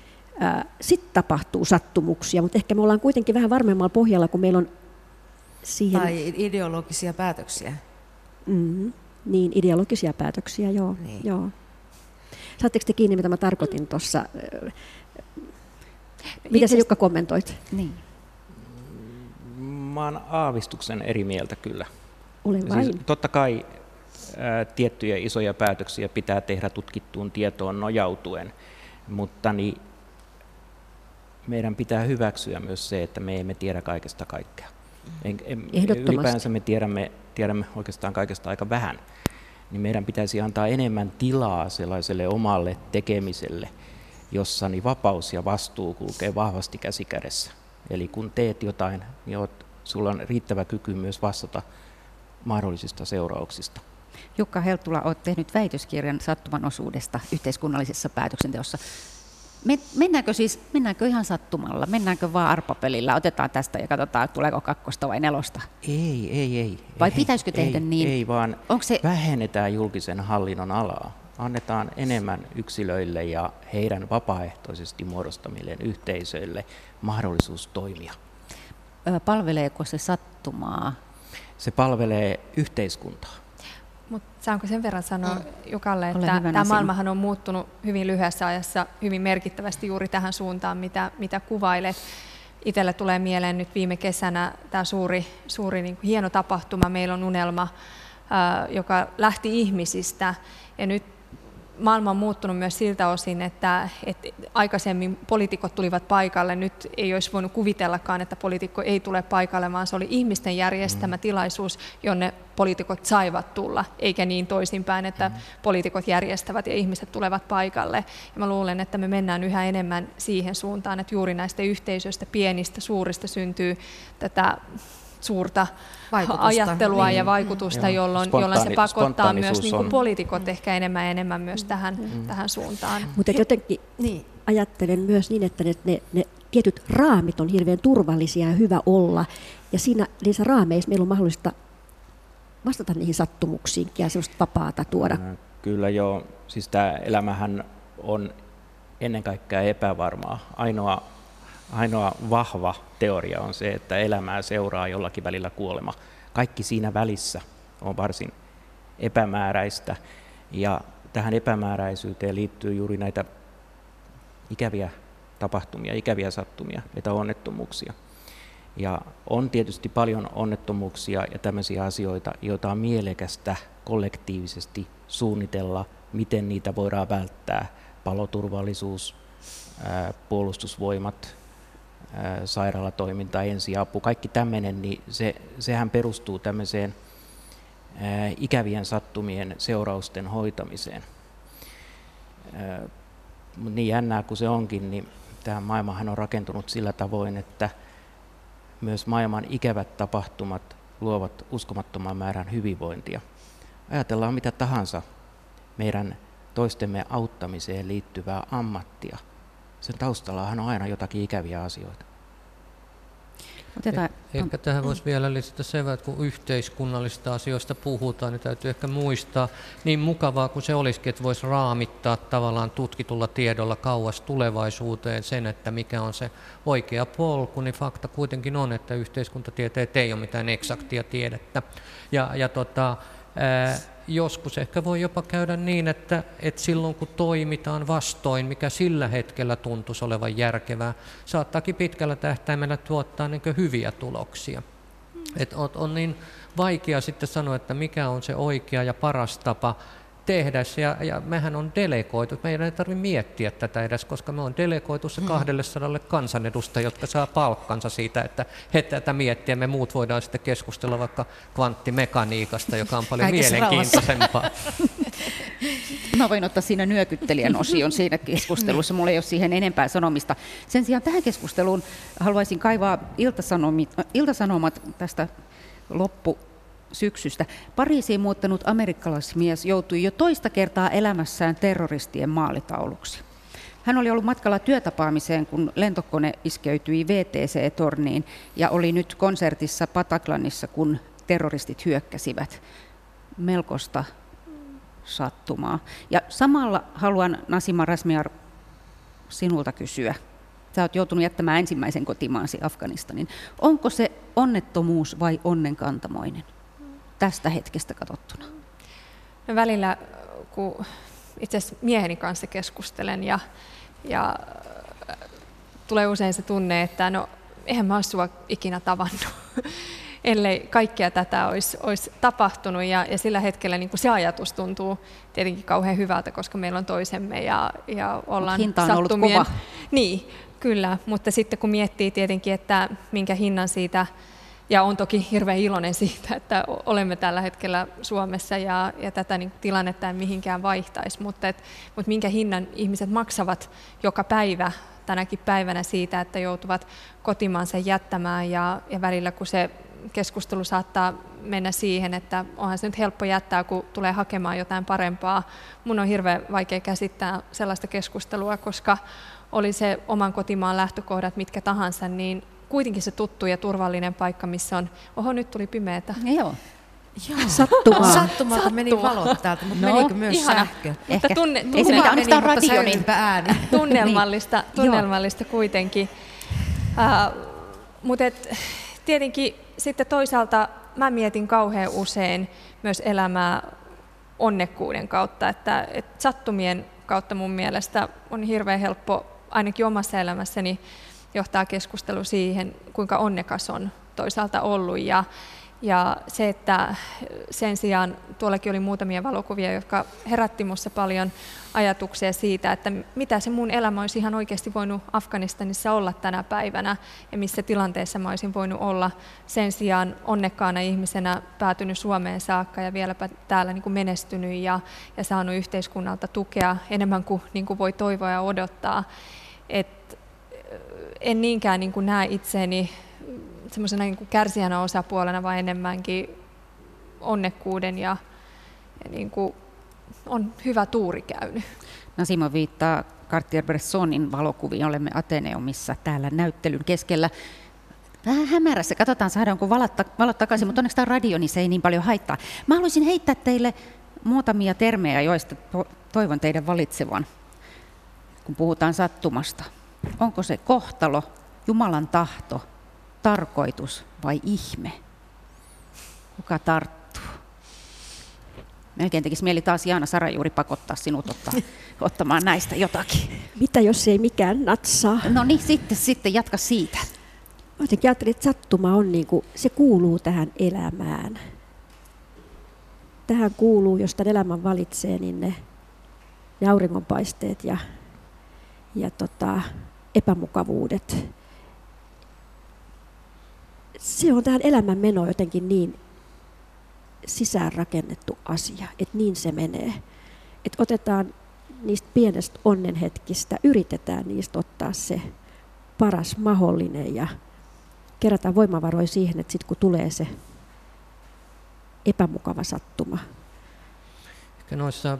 Sitten tapahtuu sattumuksia, mutta ehkä me ollaan kuitenkin vähän varmemmalla pohjalla, kun meillä on siihen... Tai ideologisia päätöksiä. Mm-hmm. Niin, ideologisia päätöksiä, joo. Niin. joo. Saatteko te kiinni, mitä mä tarkoitin tuossa? Mitä sä Jukka kommentoit? Niin. Mä oon aavistuksen eri mieltä kyllä. Olen vain. Siis, totta kai ää, tiettyjä isoja päätöksiä pitää tehdä tutkittuun tietoon nojautuen, mutta niin, meidän pitää hyväksyä myös se, että me emme tiedä kaikesta kaikkea. En, en, ylipäänsä me tiedämme, tiedämme oikeastaan kaikesta aika vähän. Niin meidän pitäisi antaa enemmän tilaa sellaiselle omalle tekemiselle, jossa niin vapaus ja vastuu kulkee vahvasti käsi kädessä. Eli kun teet jotain, niin oot, sulla on riittävä kyky myös vastata mahdollisista seurauksista. Jukka Helttula, olet tehnyt väitöskirjan sattuman osuudesta yhteiskunnallisessa päätöksenteossa. Mennäänkö siis, mennäänkö ihan sattumalla? Mennäänkö vaan arpapelillä? Otetaan tästä ja katsotaan, tuleeko kakkosta vai nelosta? Ei, ei, ei. Vai ei, pitäisikö tehdä ei, niin? Ei, vaan Onko se... vähennetään julkisen hallinnon alaa. Annetaan enemmän yksilöille ja heidän vapaaehtoisesti muodostamilleen yhteisöille mahdollisuus toimia. Palveleeko se sattumaa? Se palvelee yhteiskuntaa. Mutta saanko sen verran sanoa mm. Jukalle, että tämä maailmahan on muuttunut hyvin lyhyessä ajassa hyvin merkittävästi juuri tähän suuntaan, mitä, mitä kuvailet. Itselle tulee mieleen nyt viime kesänä tämä suuri, suuri niin kuin hieno tapahtuma, Meillä on unelma, ää, joka lähti ihmisistä. Ja nyt maailma on muuttunut myös siltä osin, että, että aikaisemmin poliitikot tulivat paikalle. Nyt ei olisi voinut kuvitellakaan, että poliitikko ei tule paikalle, vaan se oli ihmisten järjestämä mm. tilaisuus, jonne poliitikot saivat tulla, eikä niin toisinpäin, että mm. poliitikot järjestävät ja ihmiset tulevat paikalle. Ja mä luulen, että me mennään yhä enemmän siihen suuntaan, että juuri näistä yhteisöistä, pienistä, suurista syntyy tätä suurta vaikutusta. ajattelua niin. ja vaikutusta, Joo. jolloin, jolloin se pakottaa myös niin kuin poliitikot mm. ehkä enemmän ja enemmän myös tähän, mm. tähän suuntaan. Mutta jotenkin niin. ajattelen myös niin, että ne, ne, ne tietyt raamit on hirveän turvallisia ja hyvä olla. Ja siinä niissä raameissa meillä on mahdollista vastata niihin sattumuksiin ja sellaista vapaata tuoda. Kyllä joo. Siis tämä elämähän on ennen kaikkea epävarmaa. Ainoa ainoa vahva teoria on se, että elämää seuraa jollakin välillä kuolema. Kaikki siinä välissä on varsin epämääräistä ja tähän epämääräisyyteen liittyy juuri näitä ikäviä tapahtumia, ikäviä sattumia, näitä onnettomuuksia. Ja on tietysti paljon onnettomuuksia ja tämmöisiä asioita, joita on mielekästä kollektiivisesti suunnitella, miten niitä voidaan välttää. Paloturvallisuus, puolustusvoimat, sairaalatoiminta, ensiapu, kaikki tämmöinen, niin se, sehän perustuu tämmöiseen ikävien sattumien seurausten hoitamiseen. Mutta niin jännää kuin se onkin, niin tämä maailmahan on rakentunut sillä tavoin, että myös maailman ikävät tapahtumat luovat uskomattoman määrän hyvinvointia. Ajatellaan mitä tahansa meidän toistemme auttamiseen liittyvää ammattia – sen taustallahan on aina jotakin ikäviä asioita. Otetaan, eh, ehkä tähän voisi vielä lisätä sen, että kun yhteiskunnallisista asioista puhutaan, niin täytyy ehkä muistaa, niin mukavaa kuin se olisikin, että voisi raamittaa tavallaan tutkitulla tiedolla kauas tulevaisuuteen sen, että mikä on se oikea polku, niin fakta kuitenkin on, että yhteiskuntatieteet ei ole mitään eksaktia tiedettä. Ja, ja tota, ää, joskus ehkä voi jopa käydä niin, että, että silloin kun toimitaan vastoin, mikä sillä hetkellä tuntuisi olevan järkevää, saattaakin pitkällä tähtäimellä tuottaa niin hyviä tuloksia. Et on, on niin vaikea sitten sanoa, että mikä on se oikea ja paras tapa tehdä ja, ja mehän on delegoitu. Meidän ei tarvitse miettiä tätä edes, koska me on delegoitu se 200 mm. kansanedustajia, jotka saa palkkansa siitä, että he tätä miettiä. Me muut voidaan sitten keskustella vaikka kvanttimekaniikasta, joka on paljon Kaikessa mielenkiintoisempaa. Mä voin ottaa siinä nyökyttelijän osion siinä keskustelussa. Mulla ei ole siihen enempää sanomista. Sen sijaan tähän keskusteluun haluaisin kaivaa iltasanomat tästä loppu syksystä. Pariisiin muuttanut amerikkalaismies joutui jo toista kertaa elämässään terroristien maalitauluksi. Hän oli ollut matkalla työtapaamiseen, kun lentokone iskeytyi VTC-torniin ja oli nyt konsertissa Pataklanissa, kun terroristit hyökkäsivät. Melkoista sattumaa. Ja samalla haluan Nasima Rasmiar sinulta kysyä. Sä oot joutunut jättämään ensimmäisen kotimaasi Afganistanin. Onko se onnettomuus vai onnenkantamoinen? Tästä hetkestä katsottuna? No välillä, kun itse asiassa mieheni kanssa keskustelen ja, ja äh, tulee usein se tunne, että no eihän mä ole sua ikinä tavannut, ellei kaikkea tätä olisi, olisi tapahtunut. Ja, ja sillä hetkellä niin kuin se ajatus tuntuu tietenkin kauhean hyvältä, koska meillä on toisemme ja, ja ollaan Hinta on sattumien... ollut kova. Niin, kyllä. Mutta sitten kun miettii tietenkin, että minkä hinnan siitä ja on toki hirveän iloinen siitä, että olemme tällä hetkellä Suomessa ja, ja tätä niin, tilannetta ei mihinkään vaihtaisi, mutta, et, mutta minkä hinnan ihmiset maksavat joka päivä tänäkin päivänä siitä, että joutuvat kotimaansa jättämään ja, ja välillä kun se keskustelu saattaa mennä siihen, että onhan se nyt helppo jättää, kun tulee hakemaan jotain parempaa. Mun on hirveän vaikea käsittää sellaista keskustelua, koska oli se oman kotimaan lähtökohdat mitkä tahansa, niin kuitenkin se tuttu ja turvallinen paikka, missä on, oho nyt tuli pimeätä. Joo. Joo. Sattumaa. Sattumalta meni valot täältä, mutta No, menikö myös ihana. sähkö? Mutta Ehkä. tunne, Ei se tunne, mitään, Meni, mutta radio, niin ääni. tunnelmallista, Niin. tunnelmallista kuitenkin. Uh, mutta et, tietenkin sitten toisaalta mä mietin kauhean usein myös elämää onnekkuuden kautta, että, että sattumien kautta mun mielestä on hirveän helppo ainakin omassa elämässäni johtaa keskustelu siihen, kuinka onnekas on toisaalta ollut ja, ja se, että sen sijaan tuollakin oli muutamia valokuvia, jotka herätti minussa paljon ajatuksia siitä, että mitä se mun elämä olisi ihan oikeasti voinut Afganistanissa olla tänä päivänä ja missä tilanteessa mä olisin voinut olla sen sijaan onnekkaana ihmisenä päätynyt Suomeen saakka ja vieläpä täällä niin kuin menestynyt ja, ja saanut yhteiskunnalta tukea enemmän kuin, niin kuin voi toivoa ja odottaa. Et en niinkään niin kuin näe itseäni semmoisena niin kärsijänä osapuolena, vaan enemmänkin onnekkuuden ja, ja niin kuin on hyvä tuuri käynyt. Nasimo viittaa Cartier-Bressonin valokuviin. Olemme Ateneumissa täällä näyttelyn keskellä. Vähän hämärässä. Katsotaan, saadaanko valot, valot takaisin, mutta onneksi tämä on radio, niin se ei niin paljon haittaa. Mä haluaisin heittää teille muutamia termejä, joista to- toivon teidän valitsevan, kun puhutaan sattumasta. Onko se kohtalo, Jumalan tahto, tarkoitus vai ihme? Kuka tarttuu? Melkein tekisi mieli taas Jaana Sarajuuri pakottaa sinut ottaa, ottamaan näistä jotakin. Mitä jos ei mikään natsaa? No niin, sitten, sitten jatka siitä. Mä jotenkin ajattelin, että sattuma on niin kuin, se kuuluu tähän elämään. Tähän kuuluu, jos tämän elämän valitsee, niin ne, ne auringonpaisteet ja, ja tota, epämukavuudet. Se on tähän elämän meno jotenkin niin sisäänrakennettu asia, että niin se menee. Että otetaan niistä pienestä onnenhetkistä, yritetään niistä ottaa se paras mahdollinen ja kerätään voimavaroja siihen, että sitten kun tulee se epämukava sattuma, Ehkä noissa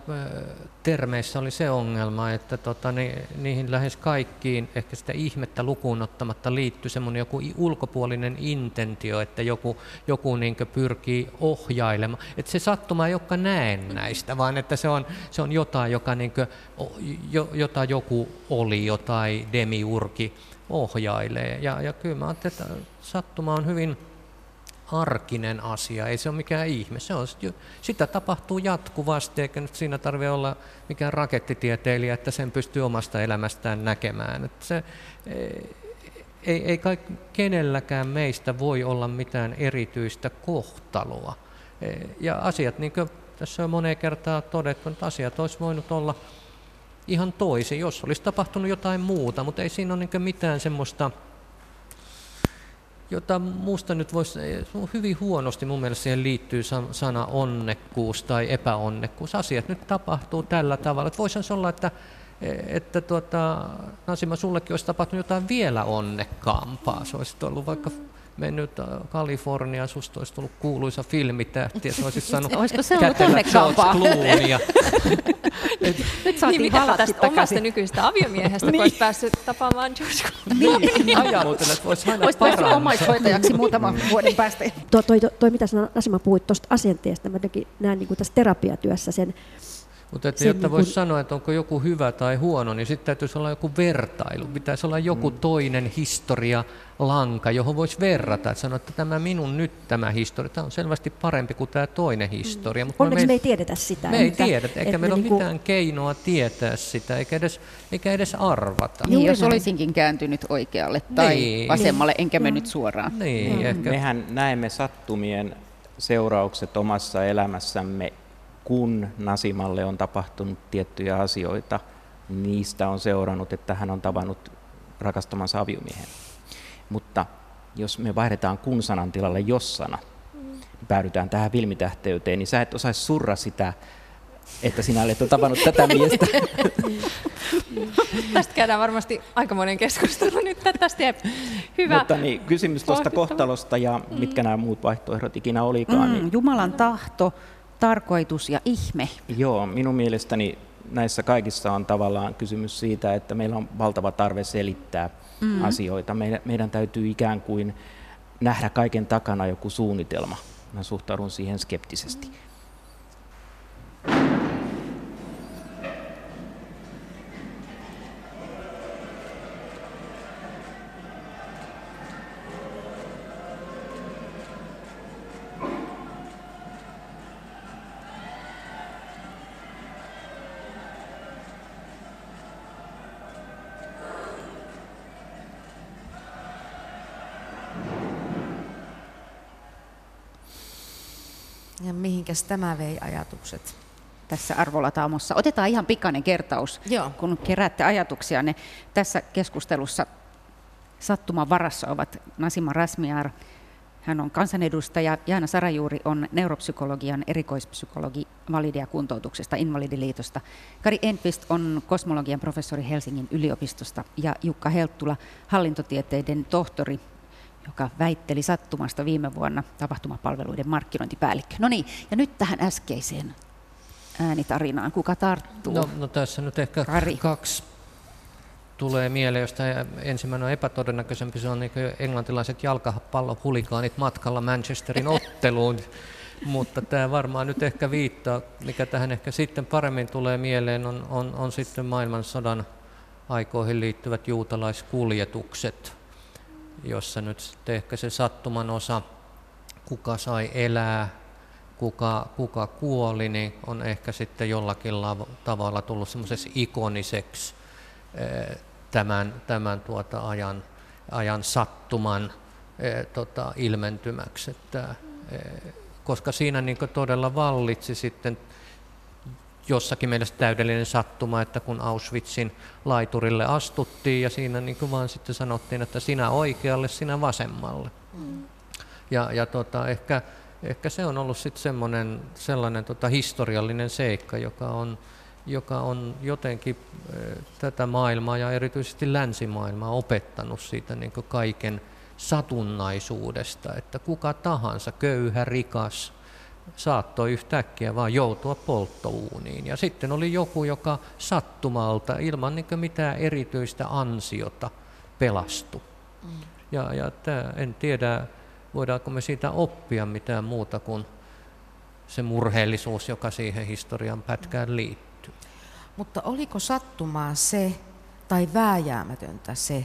termeissä oli se ongelma, että tota, ni, niihin lähes kaikkiin ehkä sitä ihmettä lukuun ottamatta liittyy semmoinen joku ulkopuolinen intentio, että joku, joku niin pyrkii ohjailemaan. Että se sattuma ei olekaan näennäistä, vaan että se on, se on jotain, joka niin jo, jota joku oli, jotain demiurgi ohjailee. Ja, ja kyllä mä ajattelin, että sattuma on hyvin arkinen asia, ei se ole mikään ihme. Se on, sitä tapahtuu jatkuvasti, eikä nyt siinä tarvitse olla mikään rakettitieteilijä, että sen pystyy omasta elämästään näkemään. Että se, ei, ei kai kenelläkään meistä voi olla mitään erityistä kohtaloa. Ja asiat, niin kuin tässä on moneen kertaa todettu, että asiat olisi voinut olla ihan toisin, jos olisi tapahtunut jotain muuta, mutta ei siinä ole niin mitään semmoista jota muusta nyt voisi, hyvin huonosti mun mielestä siihen liittyy sana onnekkuus tai epäonnekkuus. Asiat nyt tapahtuu tällä tavalla. Että voisihan se olla, että, että tuota, Nasima, sullekin olisi tapahtunut jotain vielä onnekkaampaa. Se olisi ollut vaikka mennyt Kaliforniaan, susta olisi tullut kuuluisa filmitähti ja se olisi saanut Olisiko se ollut onnekkaampaa? Nyt saatiin niin, mitä tästä omasta nykyistä aviomiehestä, niin. kun olisi päässyt tapaamaan George Niin, ajatellen, että voisi aina Olisi päässyt omaishoitajaksi muutaman vuoden päästä. Toi, toi, toi, toi mitä Nasima puhuit tuosta asenteesta, mä jotenkin näen niin kuin tässä terapiatyössä sen, mutta että jotta niin voisi kun... sanoa, että onko joku hyvä tai huono, niin sitten täytyisi olla joku vertailu. Pitäisi olla joku mm. toinen historia lanka, johon voisi verrata. Että sanoa, että tämä minun nyt tämä historia, tämä on selvästi parempi kuin tämä toinen historia. Mm. Onneksi me, me ei tiedetä sitä. Me ei tiedetä, eikä meillä ole niinku... mitään keinoa tietää sitä, eikä edes, eikä edes arvata. Niin, jos olisinkin kääntynyt oikealle tai niin. vasemmalle, enkä niin. mennyt suoraan. Niin, mm. ehkä. Mehän näemme sattumien seuraukset omassa elämässämme kun Nasimalle on tapahtunut tiettyjä asioita, niistä on seurannut, että hän on tavannut rakastamansa aviomiehen. Mutta jos me vaihdetaan kun-sanan tilalle jos-sana, niin päädytään tähän filmitähteyteen, niin sä et osaisi surra sitä, että sinä olet tavannut tätä miestä. tästä käydään varmasti aikamoinen keskustelu nyt. Tästä hyvä. Mutta niin, kysymys tuosta kohtalosta ja mitkä mm. nämä muut vaihtoehdot ikinä olikaan. Mm, niin... Jumalan tahto, tarkoitus ja ihme. Joo, minun mielestäni näissä kaikissa on tavallaan kysymys siitä, että meillä on valtava tarve selittää mm. asioita. Meidän, meidän täytyy ikään kuin nähdä kaiken takana joku suunnitelma. Mä suhtaudun siihen skeptisesti. Ja mihinkäs tämä vei ajatukset? Tässä arvolataamossa. Otetaan ihan pikainen kertaus, Joo. kun keräätte ajatuksia. Ne tässä keskustelussa sattuman varassa ovat Nasima Rasmiar, hän on kansanedustaja. Jaana Sarajuuri on neuropsykologian erikoispsykologi Validia kuntoutuksesta Invalidiliitosta. Kari Enqvist on kosmologian professori Helsingin yliopistosta ja Jukka Helttula hallintotieteiden tohtori joka väitteli sattumasta viime vuonna tapahtumapalveluiden markkinointipäällikkö. No niin, ja nyt tähän äskeiseen äänitarinaan. Kuka tarttuu? No, no tässä nyt ehkä Kari. kaksi tulee mieleen, josta ensimmäinen on epätodennäköisempi, se on niin englantilaiset jalkapallohuligaanit matkalla Manchesterin otteluun, mutta tämä varmaan nyt ehkä viittaa, mikä tähän ehkä sitten paremmin tulee mieleen, on, on, on sitten maailmansodan aikoihin liittyvät juutalaiskuljetukset, jossa nyt sitten ehkä se sattuman osa, kuka sai elää, kuka, kuka kuoli, niin on ehkä sitten jollakin tavalla tullut semmoiseksi ikoniseksi eh, tämän, tämän tuota ajan, ajan sattuman eh, tota, ilmentymäksi. Että, eh, koska siinä niin todella vallitsi sitten jossakin mielessä täydellinen sattuma, että kun Auschwitzin laiturille astuttiin ja siinä niin kuin vaan sitten sanottiin, että sinä oikealle, sinä vasemmalle. Mm. Ja, ja tota, ehkä, ehkä se on ollut sitten semmoinen, sellainen tota historiallinen seikka, joka on, joka on jotenkin tätä maailmaa ja erityisesti länsimaailmaa opettanut siitä niin kaiken satunnaisuudesta, että kuka tahansa, köyhä, rikas, saattoi yhtäkkiä vaan joutua polttouuniin. Ja sitten oli joku, joka sattumalta ilman niin mitään erityistä ansiota pelastui. Mm. Ja, ja tää, en tiedä, voidaanko me siitä oppia mitään muuta kuin se murheellisuus, joka siihen historian pätkään liittyy. Mutta oliko sattumaa se, tai vääjäämätöntä se,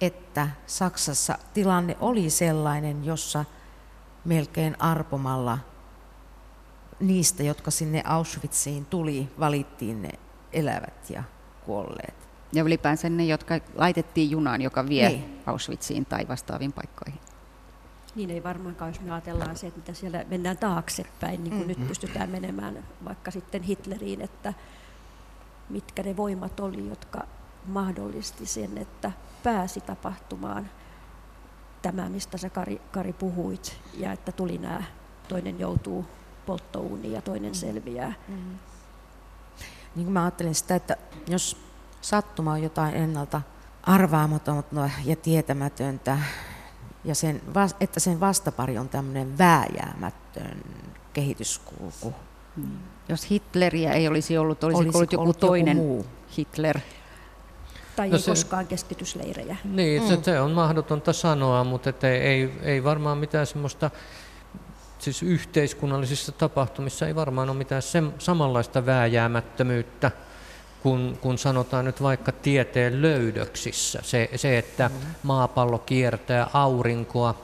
että Saksassa tilanne oli sellainen, jossa melkein arpomalla niistä, jotka sinne Auschwitziin tuli, valittiin ne elävät ja kuolleet. Ja ylipäänsä ne, jotka laitettiin junaan, joka vie niin. Auschwitziin tai vastaaviin paikkoihin. Niin ei varmaankaan, jos me ajatellaan se, että mitä siellä mennään taaksepäin, niin kuin mm-hmm. nyt pystytään menemään vaikka sitten Hitleriin, että mitkä ne voimat oli, jotka mahdollisti sen, että pääsi tapahtumaan tämä, mistä sä Kari, Kari puhuit, ja että tuli nämä, toinen joutuu polttouuniin ja toinen mm. selviää. Mm. Niin kuin mä ajattelin sitä, että jos sattuma on jotain ennalta arvaamatonta ja tietämätöntä, ja sen, että sen vastapari on tämmöinen vääjäämättön kehityskulku. Mm. Jos Hitleriä ei olisi ollut, olisi ollut, ollut joku toinen joku muu. Hitler? Tai no ei se, koskaan keskitysleirejä. Niin, mm. se, se on mahdotonta sanoa, mutta ei, ei, ei varmaan mitään semmoista siis yhteiskunnallisissa tapahtumissa ei varmaan ole mitään sem- samanlaista vääjäämättömyyttä kuin, kun sanotaan nyt vaikka tieteen löydöksissä. Se, se että mm-hmm. maapallo kiertää aurinkoa,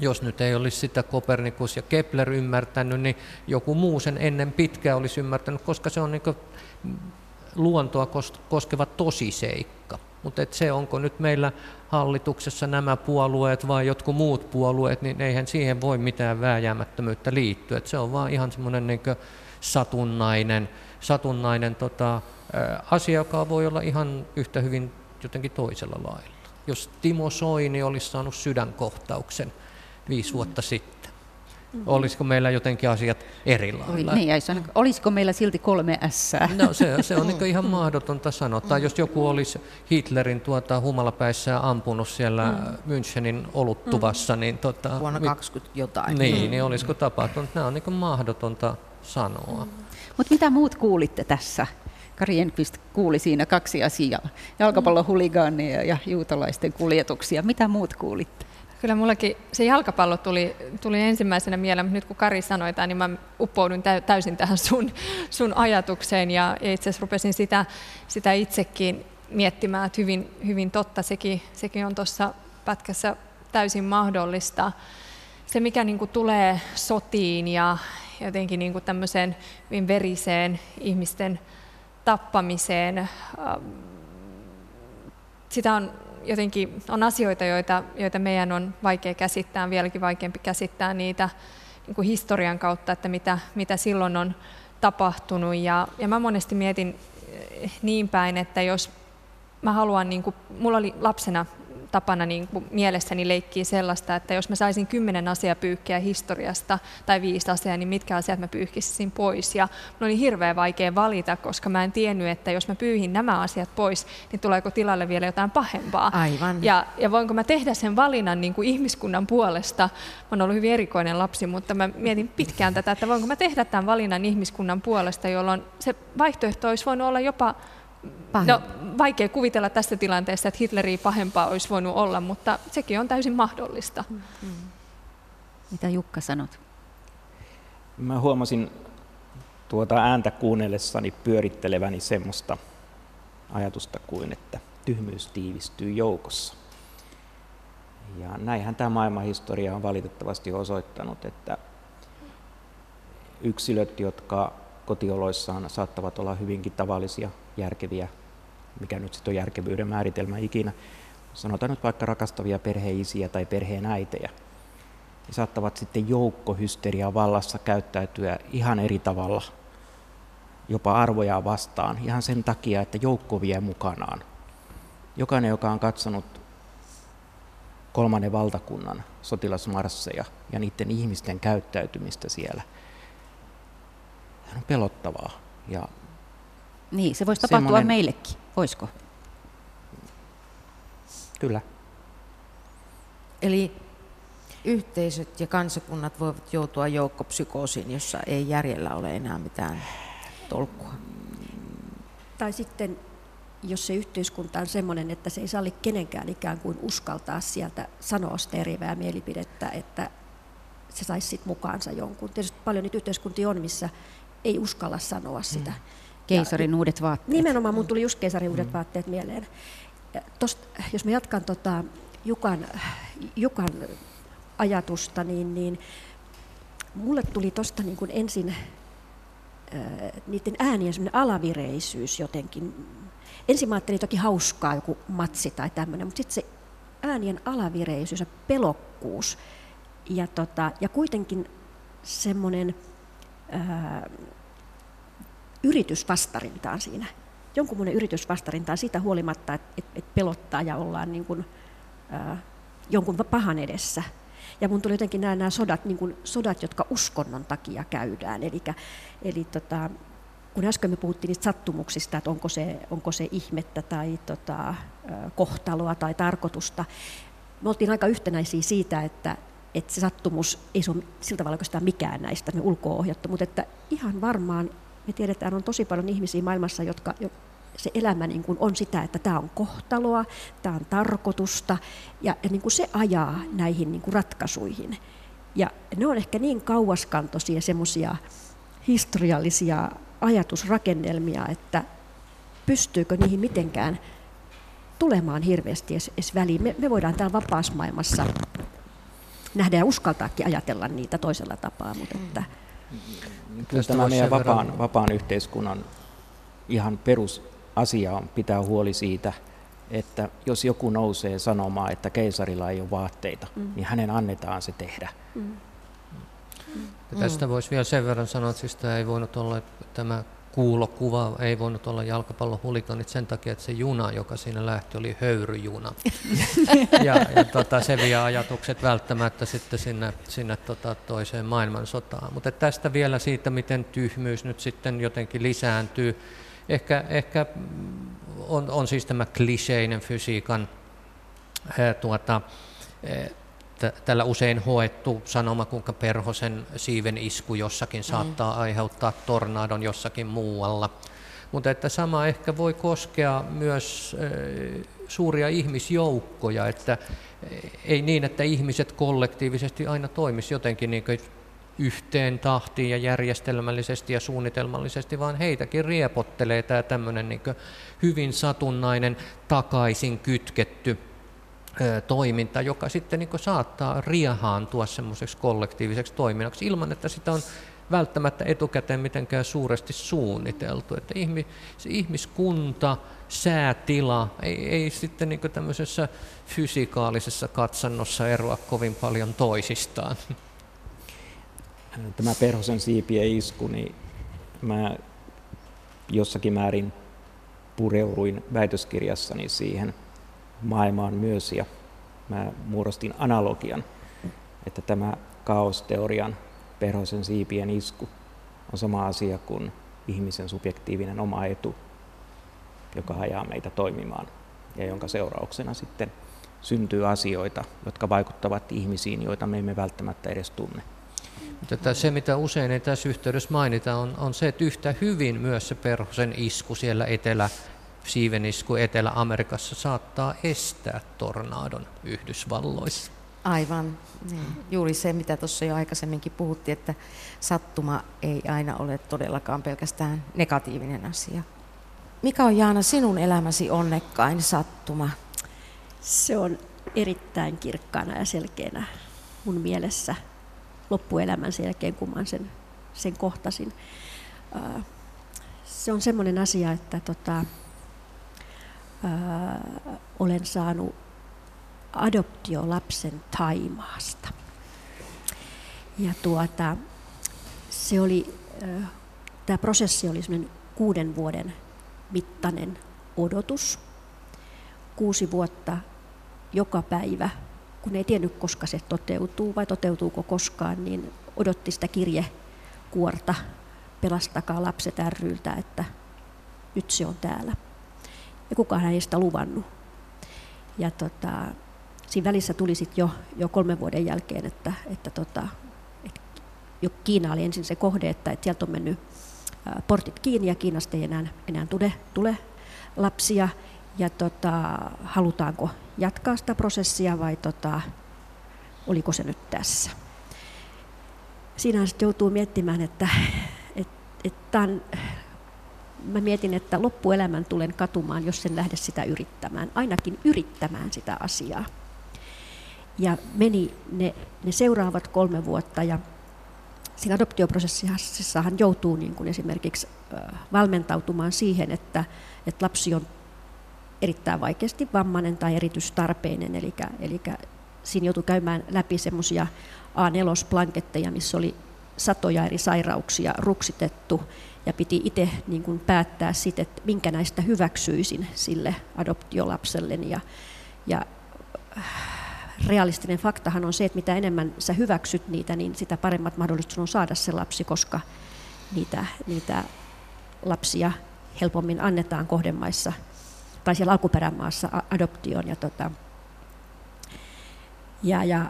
jos nyt ei olisi sitä Kopernikus ja Kepler ymmärtänyt, niin joku muu sen ennen pitkään olisi ymmärtänyt, koska se on niin luontoa koskeva tosiseikka. Mutta se, onko nyt meillä hallituksessa nämä puolueet vai jotkut muut puolueet, niin eihän siihen voi mitään vääjäämättömyyttä liittyä. Et se on vaan ihan semmoinen niin satunnainen, satunnainen tota, asia, joka voi olla ihan yhtä hyvin jotenkin toisella lailla. Jos Timo Soini olisi saanut sydänkohtauksen viisi vuotta sitten, Olisiko meillä jotenkin asiat eri Oli, lailla? niin, ja olisiko meillä silti kolme S? No se, se on niin ihan mahdotonta sanoa. Tai jos joku olisi Hitlerin tuota humalapäissään ampunut siellä mm. Münchenin oluttuvassa, niin tota, Vuonna mit- 20 jotain. Niin, niin olisiko tapahtunut? Nämä on niin mahdotonta sanoa. Mutta mitä muut kuulitte tässä? Kari Enqvist kuuli siinä kaksi asiaa. Jalkapallohuligaania ja juutalaisten kuljetuksia. Mitä muut kuulitte? Kyllä mullakin se jalkapallo tuli, tuli ensimmäisenä mieleen, mutta nyt kun Kari sanoi tämän, niin mä uppoudun täy- täysin tähän sun, sun ajatukseen ja, ja itse asiassa rupesin sitä, sitä itsekin miettimään, että hyvin, hyvin totta, sekin, sekin on tuossa pätkässä täysin mahdollista. Se, mikä niin kuin tulee sotiin ja jotenkin niin kuin tämmöiseen hyvin veriseen ihmisten tappamiseen, ähm, sitä on jotenkin on asioita, joita, joita meidän on vaikea käsittää, vieläkin vaikeampi käsittää niitä niin kuin historian kautta, että mitä, mitä silloin on tapahtunut. Ja, ja mä monesti mietin eh, niin päin, että jos mä haluan, niin kuin, mulla oli lapsena tapana niin kuin mielessäni leikkiä sellaista, että jos mä saisin kymmenen asiaa pyyhkiä historiasta tai viisi asiaa, niin mitkä asiat mä pyyhkisin pois. Ja mun oli hirveän vaikea valita, koska mä en tiennyt, että jos mä pyyhin nämä asiat pois, niin tuleeko tilalle vielä jotain pahempaa. Aivan. Ja, ja voinko mä tehdä sen valinnan niin kuin ihmiskunnan puolesta. Mä oon ollut hyvin erikoinen lapsi, mutta mä mietin pitkään tätä, että voinko mä tehdä tämän valinnan ihmiskunnan puolesta, jolloin se vaihtoehto olisi voinut olla jopa No, vaikea kuvitella tässä tilanteessa, että Hitleriä pahempaa olisi voinut olla, mutta sekin on täysin mahdollista. Mitä Jukka sanot? Mä huomasin tuota ääntä kuunnellessani pyöritteleväni semmoista ajatusta kuin, että tyhmyys tiivistyy joukossa. Ja näinhän tämä maailmanhistoria on valitettavasti osoittanut, että yksilöt, jotka kotioloissaan saattavat olla hyvinkin tavallisia, järkeviä, mikä nyt sitten on järkevyyden määritelmä ikinä, sanotaan nyt vaikka rakastavia perheisiä tai perheenäitejä, ja saattavat sitten joukkohysteriaa vallassa käyttäytyä ihan eri tavalla, jopa arvoja vastaan, ihan sen takia, että joukko vie mukanaan. Jokainen, joka on katsonut kolmannen valtakunnan sotilasmarsseja ja niiden ihmisten käyttäytymistä siellä, on pelottavaa. Ja Niin, se voisi tapahtua Semmoinen- meillekin. Voisiko? kyllä, Eli yhteisöt ja kansakunnat voivat joutua joukkopsykoosiin, jossa ei järjellä ole enää mitään tolkkua. Tai sitten, jos se yhteiskunta on sellainen, että se ei salli kenenkään ikään kuin uskaltaa sieltä sanoa sitä erivää mielipidettä, että se saisi sit mukaansa jonkun. Tietysti paljon niitä yhteiskuntia on, missä ei uskalla sanoa sitä. Keisarin uudet vaatteet. Nimenomaan, mun tuli just keisarin uudet vaatteet mieleen. Ja Tost, jos mä jatkan tota Jukan, Jukan ajatusta, niin, niin mulle tuli tuosta niin ensin äh, niiden äänien alavireisyys jotenkin. Ensin mä ajattelin toki hauskaa joku matsi tai tämmöinen, mutta sitten se äänien alavireisyys ja pelokkuus ja, tota, ja kuitenkin semmoinen yritys vastarintaan siinä. Jonkunmoinen yritys vastarintaan siitä huolimatta, että et, pelottaa ja ollaan niin kuin, ää, jonkun pahan edessä. Ja mun tuli jotenkin nämä, nämä sodat, niin kuin sodat, jotka uskonnon takia käydään. Elikkä, eli tota, kun äsken me puhuttiin niistä sattumuksista, että onko se, onko se ihmettä tai tota, kohtaloa tai tarkoitusta, me oltiin aika yhtenäisiä siitä, että, että se sattumus ei ole sillä tavalla oikeastaan mikään näistä, me ulkoa ohjattu, mutta että ihan varmaan me tiedetään, on tosi paljon ihmisiä maailmassa, jotka jo, se elämä niin kuin on sitä, että tämä on kohtaloa, tämä on tarkoitusta ja, ja niin kuin se ajaa näihin niin kuin ratkaisuihin. Ja ne on ehkä niin kauaskantoisia semmoisia historiallisia ajatusrakennelmia, että pystyykö niihin mitenkään tulemaan hirveästi edes, edes väliin. Me, me voidaan täällä vapaassa maailmassa nähdä ja uskaltaakin ajatella niitä toisella tapaa, mutta että Kyllä tämä meidän vapaan, vapaan yhteiskunnan ihan perusasia on pitää huoli siitä, että jos joku nousee sanomaan, että keisarilla ei ole vaatteita, mm. niin hänen annetaan se tehdä. Ja tästä voisi vielä sen verran sanoa, että siis tämä ei voinut olla tämä kuulokuva ei voinut olla jalkapallon huliganit sen takia, että se juna, joka siinä lähti, oli höyryjuna. ja, ja tota, se vie ajatukset välttämättä sitten sinne, sinne tota, toiseen maailmansotaan. Mutta tästä vielä siitä, miten tyhmyys nyt sitten jotenkin lisääntyy. Ehkä, ehkä on, on siis tämä kliseinen fysiikan ää, tuota, tällä usein hoettu sanoma, kuinka perhosen siiven isku jossakin saattaa mm. aiheuttaa tornadon jossakin muualla. Mutta että sama ehkä voi koskea myös suuria ihmisjoukkoja, että ei niin, että ihmiset kollektiivisesti aina toimisi jotenkin niin yhteen tahtiin ja järjestelmällisesti ja suunnitelmallisesti, vaan heitäkin riepottelee tämä tämmöinen niin hyvin satunnainen takaisin kytketty toiminta, joka sitten niin saattaa riehaantua semmoiseksi kollektiiviseksi toiminnaksi ilman, että sitä on välttämättä etukäteen mitenkään suuresti suunniteltu. Että ihmi, se ihmiskunta, säätila ei, ei sitten niin tämmöisessä fysikaalisessa katsannossa eroa kovin paljon toisistaan. Tämä perhosen siipien isku, niin mä jossakin määrin pureuduin väitöskirjassani siihen – maailmaan myös ja mä muodostin analogian, että tämä kaosteorian perhosen siipien isku on sama asia kuin ihmisen subjektiivinen oma etu, joka ajaa meitä toimimaan ja jonka seurauksena sitten syntyy asioita, jotka vaikuttavat ihmisiin, joita me emme välttämättä edes tunne. Mutta se, mitä usein ei tässä yhteydessä mainita, on, on se, että yhtä hyvin myös se perhosen isku siellä etelä, siivenisku Etelä-Amerikassa saattaa estää tornadon Yhdysvalloissa. Aivan. Niin. Juuri se, mitä tuossa jo aikaisemminkin puhuttiin, että sattuma ei aina ole todellakaan pelkästään negatiivinen asia. Mikä on Jaana sinun elämäsi onnekkain sattuma? Se on erittäin kirkkaana ja selkeänä mun mielessä loppuelämän sen jälkeen, kun mä sen, sen kohtasin. Se on semmoinen asia, että tota, ää, olen saanut adoptiolapsen Taimaasta. Ja tuota, se oli, tämä prosessi oli kuuden vuoden mittainen odotus. Kuusi vuotta joka päivä, kun ei tiennyt koska se toteutuu vai toteutuuko koskaan, niin odotti sitä kirjekuorta Pelastakaa lapset ryltä, että nyt se on täällä ja kukaan ei sitä luvannut. Ja tota, siinä välissä tuli sitten jo, jo kolmen vuoden jälkeen, että, että, tota, että jo Kiina oli ensin se kohde, että, että sieltä on mennyt portit kiinni ja Kiinasta ei enää, enää tule, tule lapsia. Ja tota, halutaanko jatkaa sitä prosessia vai tota, oliko se nyt tässä. Siinä sitten joutuu miettimään, että, että, että tämän mä mietin, että loppuelämän tulen katumaan, jos en lähde sitä yrittämään, ainakin yrittämään sitä asiaa. Ja meni ne, ne seuraavat kolme vuotta ja siinä adoptioprosessissahan joutuu niin kuin esimerkiksi valmentautumaan siihen, että, että lapsi on erittäin vaikeasti vammainen tai erityistarpeinen, eli, eli siinä joutui käymään läpi semmoisia A4-planketteja, missä oli satoja eri sairauksia ruksitettu ja piti itse niin kuin päättää sitten, että minkä näistä hyväksyisin sille adoptiolapselleni. Ja, ja äh, realistinen faktahan on se, että mitä enemmän sä hyväksyt niitä, niin sitä paremmat mahdollisuudet on saada se lapsi, koska niitä, niitä lapsia helpommin annetaan kohdemaissa tai siellä alkuperämaassa adoptioon. Ja, tota, ja, ja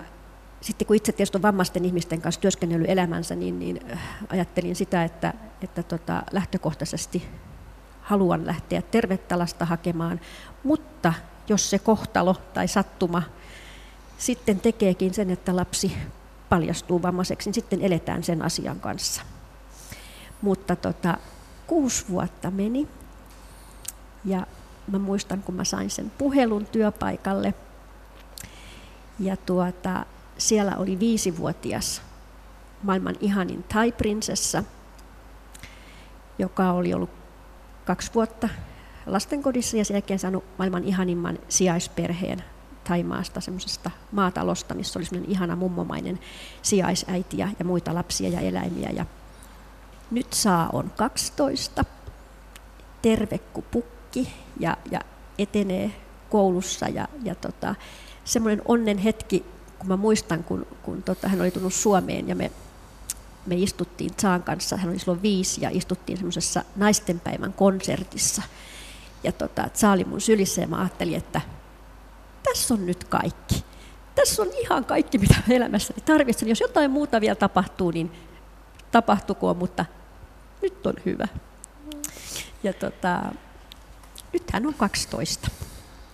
sitten kun itse tietysti on vammaisten ihmisten kanssa työskennellyt elämänsä, niin, niin äh, ajattelin sitä, että, että tota, lähtökohtaisesti haluan lähteä tervettä lasta hakemaan, mutta jos se kohtalo tai sattuma sitten tekeekin sen, että lapsi paljastuu vammaiseksi, niin sitten eletään sen asian kanssa. Mutta tota, kuusi vuotta meni ja mä muistan, kun mä sain sen puhelun työpaikalle. Ja tuota, siellä oli viisivuotias maailman ihanin thai-prinsessa, joka oli ollut kaksi vuotta lastenkodissa ja sen jälkeen saanut maailman ihanimman sijaisperheen Taimaasta, semmoisesta maatalosta, missä oli semmoinen ihana mummomainen sijaisäiti ja, ja muita lapsia ja eläimiä. Ja nyt saa on 12, terve kuin pukki ja, ja etenee koulussa ja, ja tota, semmoinen onnen hetki, kun mä muistan, kun, kun tota, hän oli tullut Suomeen ja me, me istuttiin Tsaan kanssa, hän oli silloin viisi ja istuttiin semmoisessa naistenpäivän konsertissa. Ja tota, Tsa oli mun sylissä ja mä ajattelin, että tässä on nyt kaikki. Tässä on ihan kaikki, mitä elämässäni tarvitsen. Jos jotain muuta vielä tapahtuu, niin tapahtukoon, mutta nyt on hyvä. Ja tota, nyt hän on 12.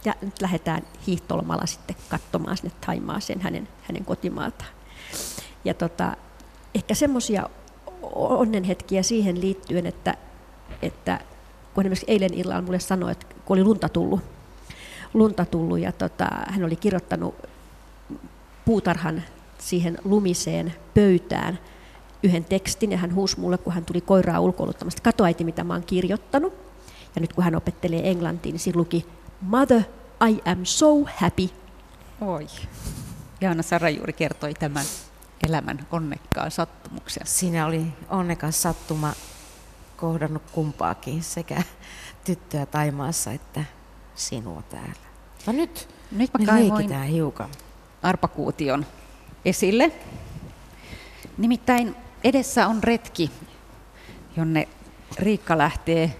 Ja nyt lähdetään hiihtolomalla sitten katsomaan sinne Taimaaseen hänen, hänen kotimaataan. Ja tota, ehkä semmoisia onnenhetkiä siihen liittyen, että, että kun esimerkiksi eilen illalla mulle sanoi, että kun oli lunta tullut, lunta tullut ja tota, hän oli kirjoittanut puutarhan siihen lumiseen pöytään yhden tekstin ja hän huusi mulle, kun hän tuli koiraa ulkoiluttamasta, kato äiti, mitä mä oon kirjoittanut. Ja nyt kun hän opettelee englantia, niin siinä luki Mother, I am so happy. Oi. Jaana Sarajuuri kertoi tämän elämän onnekkaan sattumuksen. Siinä oli onnekas sattuma kohdannut kumpaakin, sekä tyttöä Taimaassa että sinua täällä. No nyt, nyt mä kaivoin hiukan. Arpakuution esille. Nimittäin edessä on retki, jonne Riikka lähtee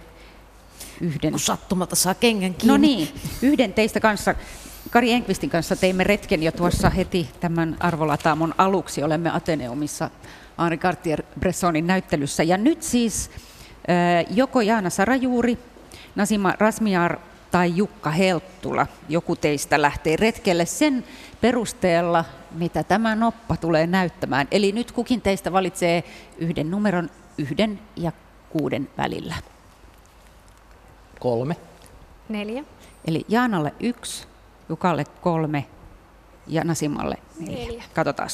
yhden... Kun sattumalta saa kengän kiinni. No niin, yhden teistä kanssa, Kari Enkvistin kanssa teimme retken jo tuossa heti tämän arvolataamon aluksi. Olemme Ateneumissa Henri Cartier-Bressonin näyttelyssä. Ja nyt siis joko Jaana Sarajuuri, Nasima Rasmiar tai Jukka Helttula, joku teistä lähtee retkelle sen perusteella, mitä tämä noppa tulee näyttämään. Eli nyt kukin teistä valitsee yhden numeron yhden ja kuuden välillä. Kolme. Neljä. Eli Jaanalle yksi, Jukalle kolme ja Nasimalle neljä. neljä. Katsotaan.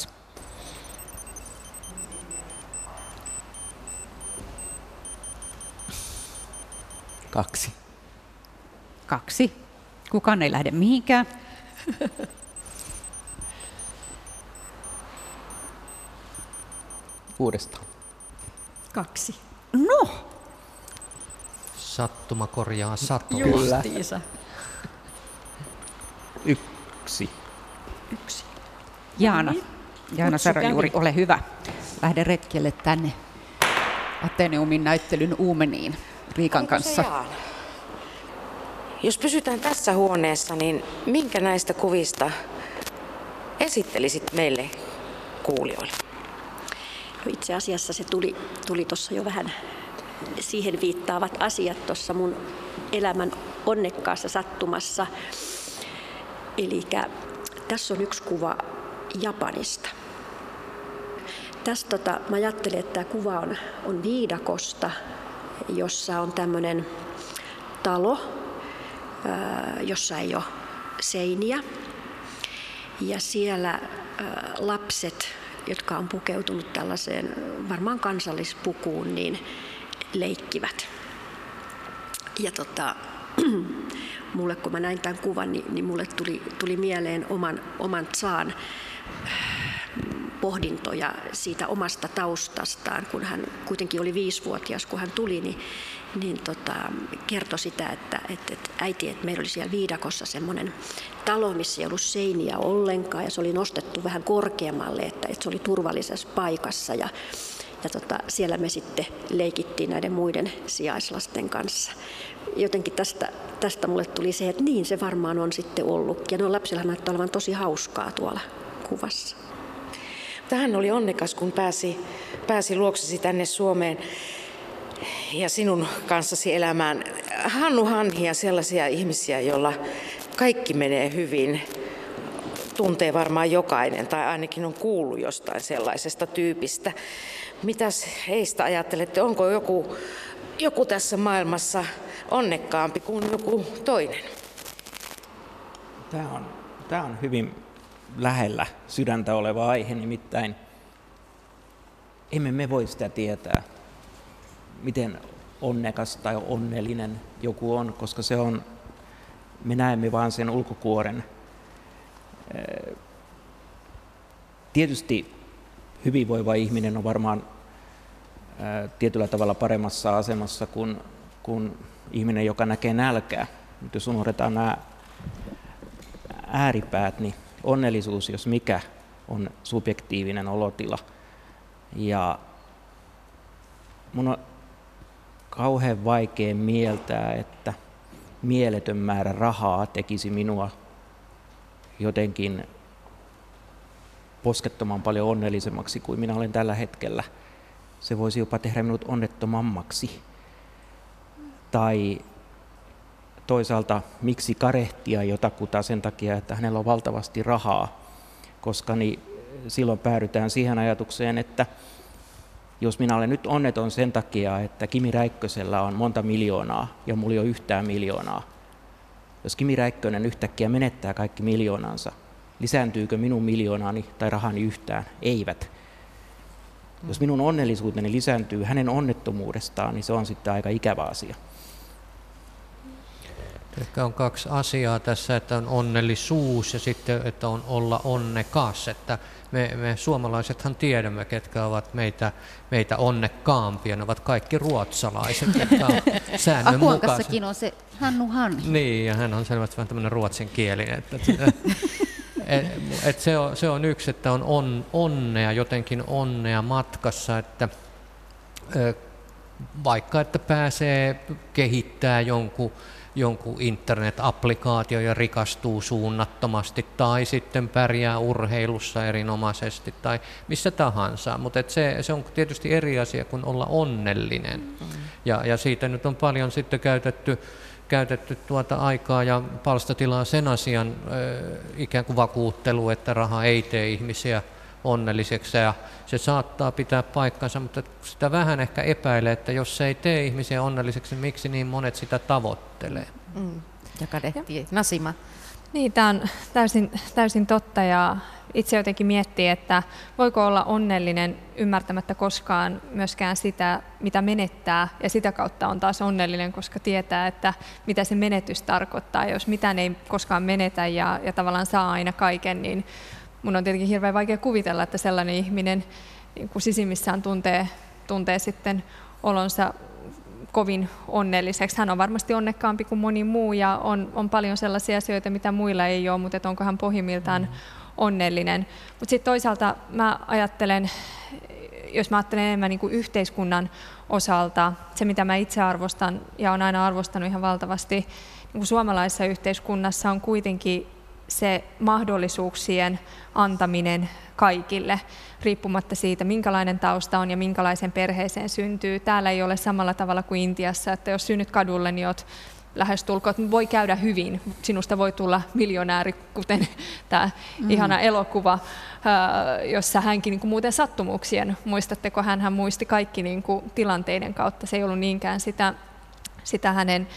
Kaksi. Kaksi. Kukaan ei lähde mihinkään. Uudestaan. Kaksi. No! Sattuma korjaa sattuma. Justiisa. Yksi. Yksi. Jaana. Niin. Jaana Sarajuuri, ole hyvä. Lähde retkelle tänne Ateneumin näyttelyn Uumeniin Riikan Onko kanssa. Jos pysytään tässä huoneessa, niin minkä näistä kuvista esittelisit meille kuulijoille? No itse asiassa se tuli, tuli tuossa jo vähän siihen viittaavat asiat tuossa mun elämän onnekkaassa sattumassa. Eli tässä on yksi kuva Japanista. Tässä tota, mä ajattelin, että tämä kuva on, on viidakosta, jossa on tämmöinen talo, jossa ei ole seiniä. Ja siellä lapset, jotka on pukeutunut tällaiseen varmaan kansallispukuun, niin leikkivät. Ja tota, mulle kun mä näin tämän kuvan, niin, niin mulle tuli, tuli mieleen oman, oman Tsaan pohdintoja siitä omasta taustastaan, kun hän kuitenkin oli viisivuotias, kun hän tuli, niin, niin tota, kertoi sitä, että, että, että äiti, että meillä oli siellä viidakossa semmoinen talo, missä ei ollut seiniä ollenkaan ja se oli nostettu vähän korkeammalle, että, että se oli turvallisessa paikassa ja, ja tota, siellä me sitten leikittiin näiden muiden sijaislasten kanssa. Jotenkin tästä, tästä mulle tuli se, että niin se varmaan on sitten ollut. Ja no lapsilla näyttää olevan tosi hauskaa tuolla kuvassa. Tähän oli onnekas, kun pääsi, pääsi luoksesi tänne Suomeen ja sinun kanssasi elämään. Hannu Hanhia, sellaisia ihmisiä, joilla kaikki menee hyvin, tuntee varmaan jokainen tai ainakin on kuullut jostain sellaisesta tyypistä. Mitäs heistä ajattelette? Onko joku, joku tässä maailmassa onnekkaampi kuin joku toinen? Tämä on, tämä on hyvin lähellä sydäntä oleva aihe, nimittäin emme me voi sitä tietää, miten onnekas tai onnellinen joku on, koska se on, me näemme vain sen ulkokuoren. Tietysti hyvinvoiva ihminen on varmaan tietyllä tavalla paremmassa asemassa kuin, kuin ihminen, joka näkee nälkää. Mutta jos unohdetaan nämä ääripäät, niin onnellisuus, jos mikä, on subjektiivinen olotila. Ja mun on kauhean vaikea mieltää, että mieletön määrä rahaa tekisi minua jotenkin poskettoman paljon onnellisemmaksi kuin minä olen tällä hetkellä. Se voisi jopa tehdä minut onnettomammaksi. Tai toisaalta miksi karehtia jotakuta sen takia, että hänellä on valtavasti rahaa, koska niin silloin päädytään siihen ajatukseen, että jos minä olen nyt onneton sen takia, että Kimi Räikkösellä on monta miljoonaa ja mulla ei ole yhtään miljoonaa, jos Kimi Räikkönen yhtäkkiä menettää kaikki miljoonansa, lisääntyykö minun miljoonani tai rahani yhtään? Eivät. Jos minun onnellisuuteni lisääntyy hänen onnettomuudestaan, niin se on sitten aika ikävä asia. Ehkä on kaksi asiaa tässä, että on onnellisuus ja sitten, että on olla onnekas. Että me, me suomalaisethan tiedämme, ketkä ovat meitä, meitä onnekkaampia. Ne ovat kaikki ruotsalaiset, jotka on säännönmukaiset. on se Hannu Hanhi. Niin, ja hän on selvästi vähän tämmöinen ruotsinkielinen. Että, et, et se, on, se on yksi, että on, on onnea, jotenkin onnea matkassa, että vaikka että pääsee kehittää jonkun jonkun internet-applikaatio ja rikastuu suunnattomasti tai sitten pärjää urheilussa erinomaisesti tai missä tahansa. Mutta se, se on tietysti eri asia kuin olla onnellinen. Mm. Ja, ja siitä nyt on paljon sitten käytetty, käytetty tuota aikaa ja palstatilaa sen asian äh, ikään kuin vakuuttelu, että raha ei tee ihmisiä onnelliseksi ja se saattaa pitää paikkansa, mutta sitä vähän ehkä epäilee, että jos se ei tee ihmisiä onnelliseksi, niin miksi niin monet sitä tavoittelee? Mm. Ja kadehtii. Nasima. Niin, tämä on täysin, täysin totta ja itse jotenkin miettii, että voiko olla onnellinen ymmärtämättä koskaan myöskään sitä, mitä menettää ja sitä kautta on taas onnellinen, koska tietää, että mitä se menetys tarkoittaa. Jos mitään ei koskaan menetä ja, ja tavallaan saa aina kaiken, niin mun on tietenkin hirveän vaikea kuvitella, että sellainen ihminen niin kuin sisimmissään tuntee, tuntee sitten olonsa kovin onnelliseksi. Hän on varmasti onnekkaampi kuin moni muu ja on, on paljon sellaisia asioita, mitä muilla ei ole, mutta onko hän pohjimmiltaan mm. onnellinen. Mutta sitten toisaalta mä ajattelen, jos mä ajattelen enemmän niin kuin yhteiskunnan osalta, se mitä mä itse arvostan ja on aina arvostanut ihan valtavasti niin kuin suomalaisessa yhteiskunnassa on kuitenkin se mahdollisuuksien antaminen kaikille, riippumatta siitä, minkälainen tausta on ja minkälaisen perheeseen syntyy. Täällä ei ole samalla tavalla kuin Intiassa, että jos synnyt kadulle, niin olet lähestulkoon, voi käydä hyvin, sinusta voi tulla miljonääri, kuten tämä mm. ihana elokuva, jossa hänkin niin kuin muuten sattumuksien, muistatteko, hän, hän muisti kaikki niin kuin tilanteiden kautta, se ei ollut niinkään sitä, sitä hänen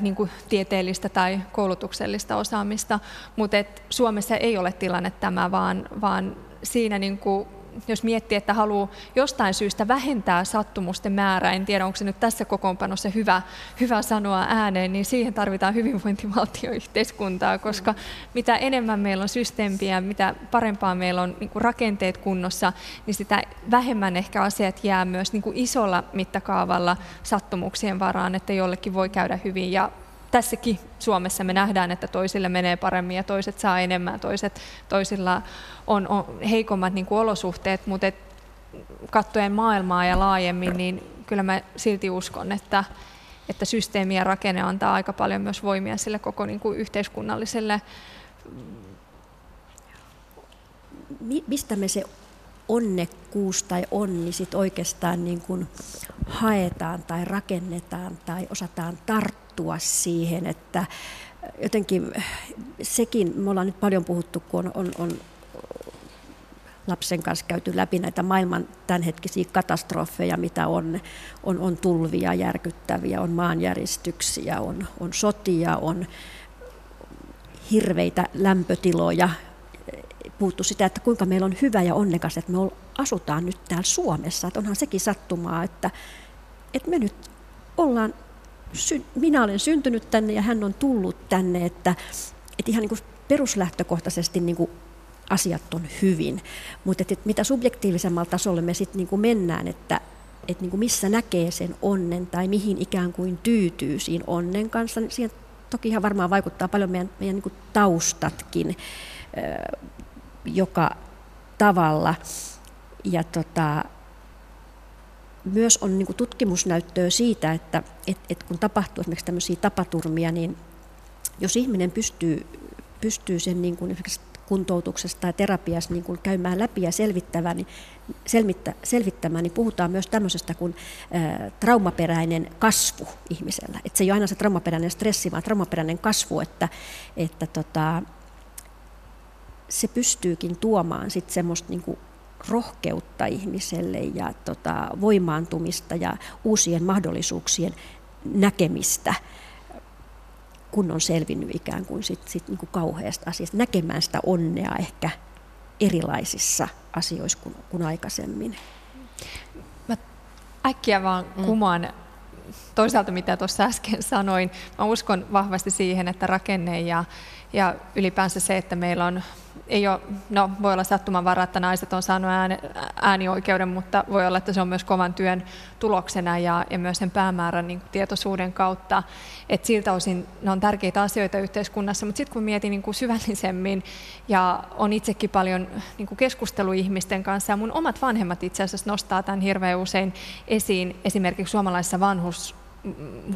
niin kuin tieteellistä tai koulutuksellista osaamista, mutta Suomessa ei ole tilanne tämä, vaan, vaan siinä niin kuin jos miettii, että haluaa jostain syystä vähentää sattumusten määrää, en tiedä onko se nyt tässä kokoonpanossa hyvä, hyvä sanoa ääneen, niin siihen tarvitaan hyvinvointivaltioyhteiskuntaa, koska mitä enemmän meillä on systeemiä, mitä parempaa meillä on niin rakenteet kunnossa, niin sitä vähemmän ehkä asiat jää myös niin isolla mittakaavalla sattumuksien varaan, että jollekin voi käydä hyvin. Ja tässäkin Suomessa me nähdään, että toisille menee paremmin ja toiset saa enemmän, toiset, toisilla on, on heikommat niin kuin olosuhteet, mutta et kattoen maailmaa ja laajemmin, niin kyllä mä silti uskon, että, että systeemi ja rakenne antaa aika paljon myös voimia sille koko niin kuin yhteiskunnalliselle. Mistä me se onnekkuus tai onni sit oikeastaan niin kuin haetaan tai rakennetaan tai osataan tarttua siihen, että jotenkin sekin, me ollaan nyt paljon puhuttu, kun on, on, on lapsen kanssa käyty läpi näitä maailman tämänhetkisiä katastrofeja, mitä on, on, on tulvia järkyttäviä, on maanjäristyksiä, on, on sotia, on hirveitä lämpötiloja, puhuttu sitä, että kuinka meillä on hyvä ja onnekas, että me asutaan nyt täällä Suomessa. Että onhan sekin sattumaa, että, että me nyt ollaan, minä olen syntynyt tänne ja hän on tullut tänne, että, että ihan niin kuin peruslähtökohtaisesti niin kuin asiat on hyvin. Mutta että mitä subjektiivisemmalla tasolla me sitten niin mennään, että, et niin kuin missä näkee sen onnen tai mihin ikään kuin tyytyy siinä onnen kanssa. Niin siihen toki ihan varmaan vaikuttaa paljon meidän, meidän niin kuin taustatkin joka tavalla. Ja tota, myös on niin tutkimusnäyttöä siitä, että et, et kun tapahtuu esimerkiksi tämmöisiä tapaturmia, niin jos ihminen pystyy, pystyy sen niin kuin kuntoutuksesta tai terapiassa niin kuin käymään läpi ja selvittämään, niin, selvittä, selvittämään, niin puhutaan myös tämmöisestä kuin ä, traumaperäinen kasvu ihmisellä. Et se ei ole aina se traumaperäinen stressi, vaan traumaperäinen kasvu, että, että tota, se pystyykin tuomaan sitten semmoista niin kuin rohkeutta ihmiselle ja tota, voimaantumista ja uusien mahdollisuuksien näkemistä, kun on selvinnyt ikään kuin sit, sit niin kuin kauheasta asiasta, näkemään sitä onnea ehkä erilaisissa asioissa kuin, kuin aikaisemmin. Mä äkkiä vaan mm. kumaan toisaalta, mitä tuossa äsken sanoin. Mä uskon vahvasti siihen, että rakenne ja, ja ylipäänsä se, että meillä on ei ole, no voi olla sattumanvara, että naiset on saanut ääni, äänioikeuden, mutta voi olla, että se on myös kovan työn tuloksena ja, ja myös sen päämäärän niin kuin tietoisuuden kautta. Et siltä osin ne on tärkeitä asioita yhteiskunnassa, mutta sitten kun mietin niin kuin syvällisemmin ja on itsekin paljon niin kuin keskusteluihmisten kanssa ja mun omat vanhemmat itse asiassa nostaa tämän hirveän usein esiin esimerkiksi suomalaisessa vanhus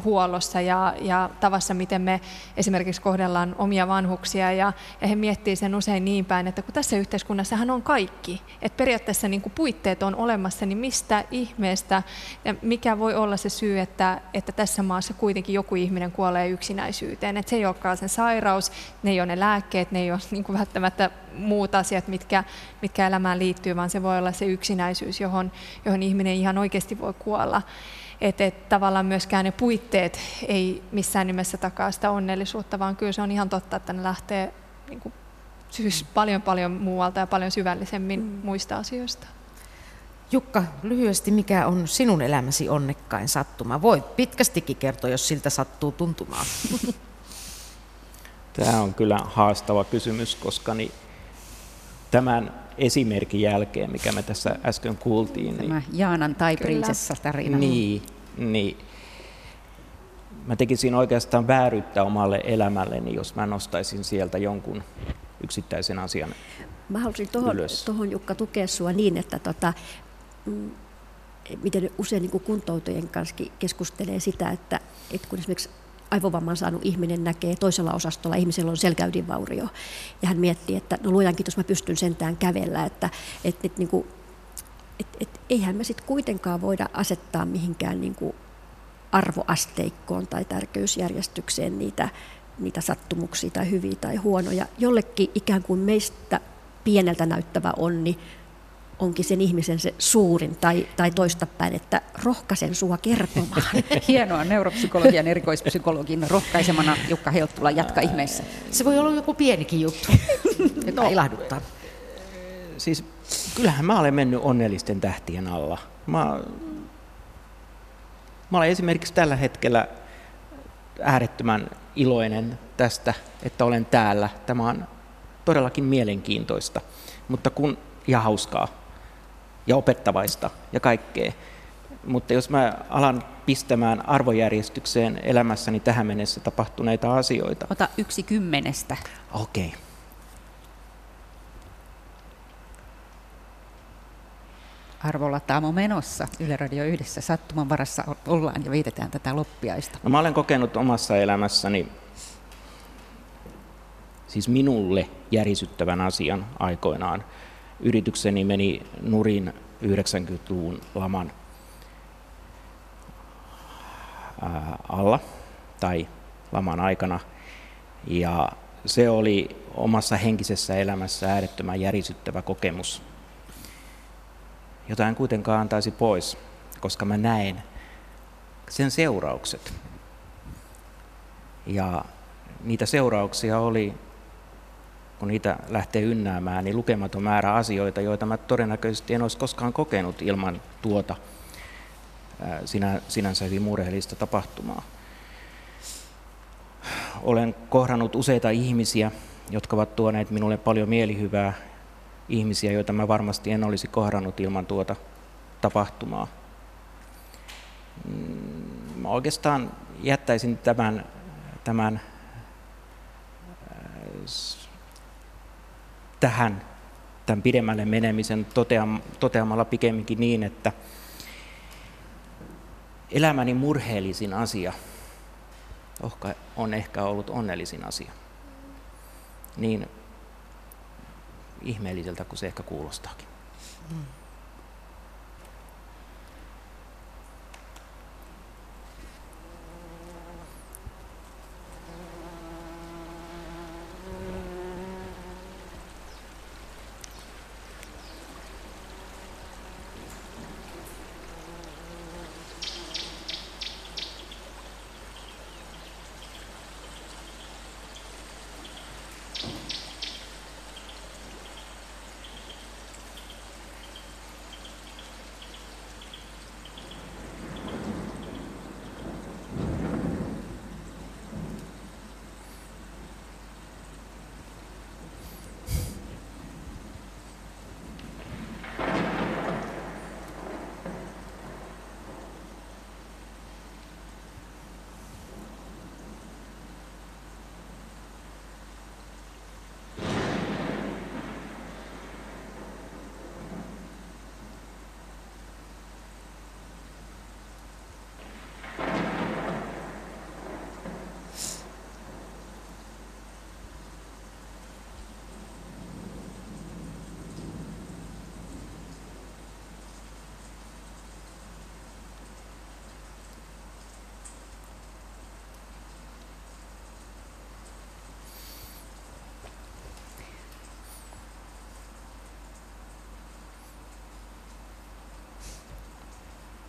huollossa ja, ja tavassa, miten me esimerkiksi kohdellaan omia vanhuksia. Ja, ja he miettii sen usein niin päin, että kun tässä yhteiskunnassahan on kaikki, että periaatteessa niin puitteet on olemassa, niin mistä ihmeestä ja mikä voi olla se syy, että, että tässä maassa kuitenkin joku ihminen kuolee yksinäisyyteen. Että se ei olekaan sen sairaus, ne ei ole ne lääkkeet, ne ei ole niin kuin välttämättä muut asiat, mitkä, mitkä elämään liittyy, vaan se voi olla se yksinäisyys, johon, johon ihminen ihan oikeasti voi kuolla että et tavallaan myöskään ne puitteet ei missään nimessä takaa sitä onnellisuutta, vaan kyllä se on ihan totta, että ne lähtee niin kuin, siis paljon paljon muualta ja paljon syvällisemmin mm. muista asioista. Jukka, lyhyesti mikä on sinun elämäsi onnekkain sattuma? Voit pitkästikin kertoa, jos siltä sattuu tuntumaan. Tämä on kyllä haastava kysymys, koska niin tämän esimerkin jälkeen, mikä me tässä äsken kuultiin. Tämä niin, Jaanan tai tarina. Niin, niin mä tekisin oikeastaan vääryyttä omalle elämälleni, jos mä nostaisin sieltä jonkun yksittäisen asian Mä haluaisin tuohon, tuohon Jukka tukea sua niin, että tota, mm, miten usein niin kuntoutujien kanssa keskustelee sitä, että, että kun esimerkiksi aivovamman saanut ihminen näkee toisella osastolla, ihmisellä on selkäydinvaurio. Ja hän miettii, että no luojan kiitos, mä pystyn sentään kävellä, että et, et, niin kuin, et, et, eihän me sitten kuitenkaan voida asettaa mihinkään niin kuin arvoasteikkoon tai tärkeysjärjestykseen niitä, niitä sattumuksia tai hyviä tai huonoja. Jollekin ikään kuin meistä pieneltä näyttävä onni onkin sen ihmisen se suurin tai, tai toistapäin, että rohkaisen sua kertomaan. Hienoa, neuropsykologian erikoispsykologin rohkaisemana Jukka Helttula, jatka ihmeessä. Se voi olla joku pienikin juttu, joka no, ilahduttaa. Siis kyllähän mä olen mennyt onnellisten tähtien alla. Mä, mä olen esimerkiksi tällä hetkellä äärettömän iloinen tästä, että olen täällä. Tämä on todellakin mielenkiintoista, mutta kun, ja hauskaa ja opettavaista ja kaikkea. Mutta jos mä alan pistämään arvojärjestykseen elämässäni tähän mennessä tapahtuneita asioita. Ota yksi kymmenestä. Okei. Okay. Arvolla Taamo menossa. Yle Radio yhdessä sattuman varassa ollaan ja viitetään tätä loppiaista. No, mä olen kokenut omassa elämässäni siis minulle järisyttävän asian aikoinaan yritykseni meni nurin 90-luvun laman alla tai laman aikana. Ja se oli omassa henkisessä elämässä äärettömän järisyttävä kokemus, jota en kuitenkaan antaisi pois, koska mä näen sen seuraukset. Ja niitä seurauksia oli kun niitä lähtee ynnäämään, niin lukematon määrä asioita, joita mä todennäköisesti en olisi koskaan kokenut ilman tuota sinä, sinänsä hyvin murheellista tapahtumaa. Olen kohdannut useita ihmisiä, jotka ovat tuoneet minulle paljon mielihyvää, ihmisiä, joita mä varmasti en olisi kohdannut ilman tuota tapahtumaa. mm, mä oikeastaan jättäisin tämän, tämän tähän tämän pidemmälle menemisen toteamalla pikemminkin niin, että elämäni murheellisin asia on ehkä ollut onnellisin asia. Niin ihmeelliseltä kuin se ehkä kuulostaakin. Mm.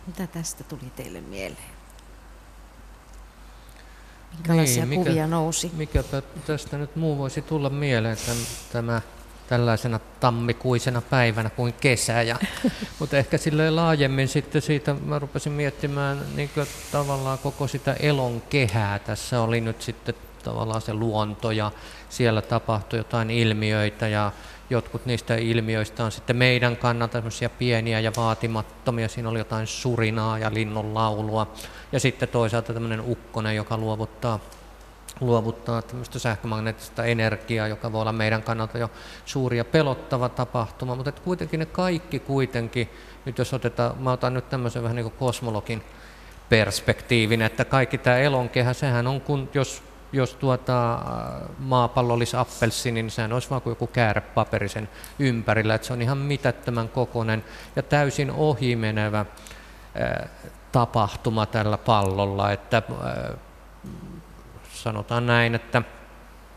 Mitä tästä tuli teille mieleen? Minkälaisia niin, mikä, kuvia nousi? Mikä tästä nyt muu voisi tulla mieleen, tämän, tämä tällaisena tammikuisena päivänä kuin kesä. Ja, mutta ehkä sille laajemmin sitten siitä mä rupesin miettimään niin tavallaan koko sitä elon kehää. Tässä oli nyt sitten tavallaan se luonto ja siellä tapahtui jotain ilmiöitä ja jotkut niistä ilmiöistä on sitten meidän kannalta pieniä ja vaatimattomia. Siinä oli jotain surinaa ja linnun laulua. Ja sitten toisaalta tämmöinen ukkonen, joka luovuttaa luovuttaa tämmöistä sähkömagneettista energiaa, joka voi olla meidän kannalta jo suuri ja pelottava tapahtuma, mutta että kuitenkin ne kaikki kuitenkin, nyt jos otetaan, mä otan nyt tämmöisen vähän niin kuin kosmologin perspektiivin, että kaikki tämä elonkehä, sehän on kun, jos jos tuota, maapallo olisi appelsi, niin sehän olisi vain kuin joku käärepaperi sen ympärillä. Että se on ihan mitättömän kokoinen ja täysin ohimenevä ää, tapahtuma tällä pallolla. Että, ää, sanotaan näin, että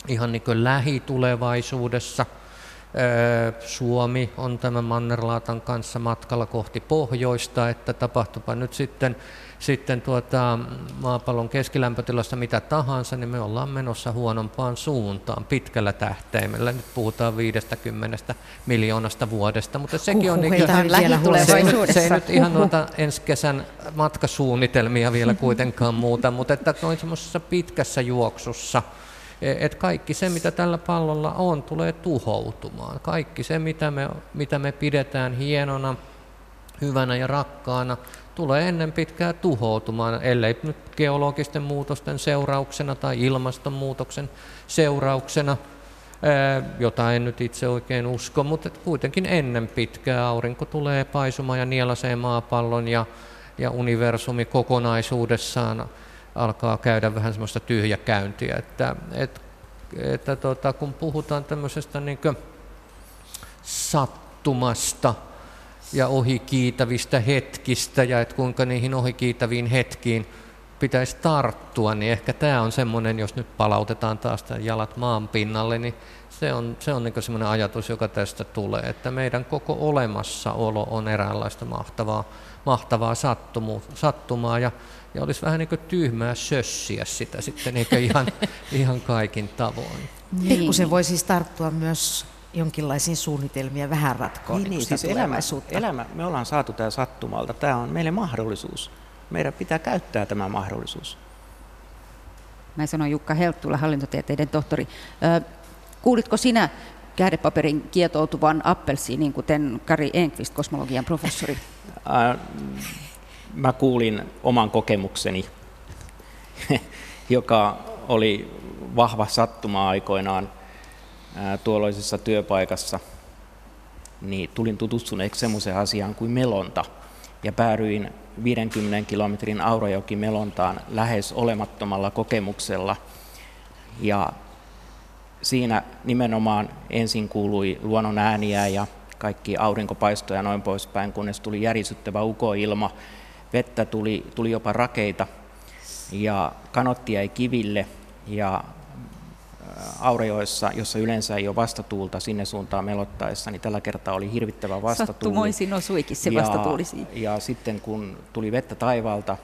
ihan niin kuin lähitulevaisuudessa Suomi on tämän Mannerlaatan kanssa matkalla kohti pohjoista, että tapahtupa nyt sitten sitten tuota, maapallon keskilämpötilassa mitä tahansa, niin me ollaan menossa huonompaan suuntaan pitkällä tähtäimellä. Nyt puhutaan 50 miljoonasta vuodesta, mutta sekin on, niin, se, se ei nyt ihan noita ensi kesän matkasuunnitelmia vielä kuitenkaan muuta, mutta että noin semmoisessa pitkässä juoksussa, että kaikki se, mitä tällä pallolla on, tulee tuhoutumaan. Kaikki se, mitä me, mitä me pidetään hienona, hyvänä ja rakkaana, tulee ennen pitkää tuhoutumaan, ellei nyt geologisten muutosten seurauksena tai ilmastonmuutoksen seurauksena, jota en nyt itse oikein usko, mutta kuitenkin ennen pitkää aurinko tulee paisumaan ja nielasee maapallon ja, ja universumi kokonaisuudessaan alkaa käydä vähän semmoista tyhjäkäyntiä, että, että, että tota, kun puhutaan tämmöisestä niin sattumasta, ja ohikiitävistä hetkistä ja että kuinka niihin ohikiitäviin hetkiin pitäisi tarttua, niin ehkä tämä on semmoinen, jos nyt palautetaan taas jalat maan pinnalle, niin se on, se on niin semmoinen ajatus, joka tästä tulee, että meidän koko olemassaolo on eräänlaista mahtavaa, mahtavaa sattumu, sattumaa ja, ja olisi vähän niin kuin tyhmää sössiä sitä sitten eikä ihan, ihan kaikin tavoin. Pikkusen voi siis tarttua myös jonkinlaisiin suunnitelmia vähän ratkoon niin, niin, siis elämä, elämä, me ollaan saatu tämä sattumalta. Tämä on meille mahdollisuus. Meidän pitää käyttää tämä mahdollisuus. Mä sanon Jukka Helttula, hallintotieteiden tohtori. Kuulitko sinä kähdepaperin kietoutuvan appelsiinin, kuten Kari Enqvist, kosmologian professori? mä kuulin oman kokemukseni, joka oli vahva sattuma aikoinaan tuolloisessa työpaikassa, niin tulin tutustuneeksi semmoiseen asiaan kuin melonta. Ja päädyin 50 kilometrin Aurajoki melontaan lähes olemattomalla kokemuksella. Ja siinä nimenomaan ensin kuului luonnon ääniä ja kaikki aurinkopaistoja ja noin poispäin, kunnes tuli järisyttävä ukoilma, vettä tuli, tuli jopa rakeita. Ja kanotti jäi kiville ja Aurajoessa, jossa yleensä ei ole vastatuulta sinne suuntaan melottaessa, niin tällä kertaa oli hirvittävä vastatuuli. Sattumoisin osuikin se vastatuuli ja, ja sitten kun tuli vettä taivaalta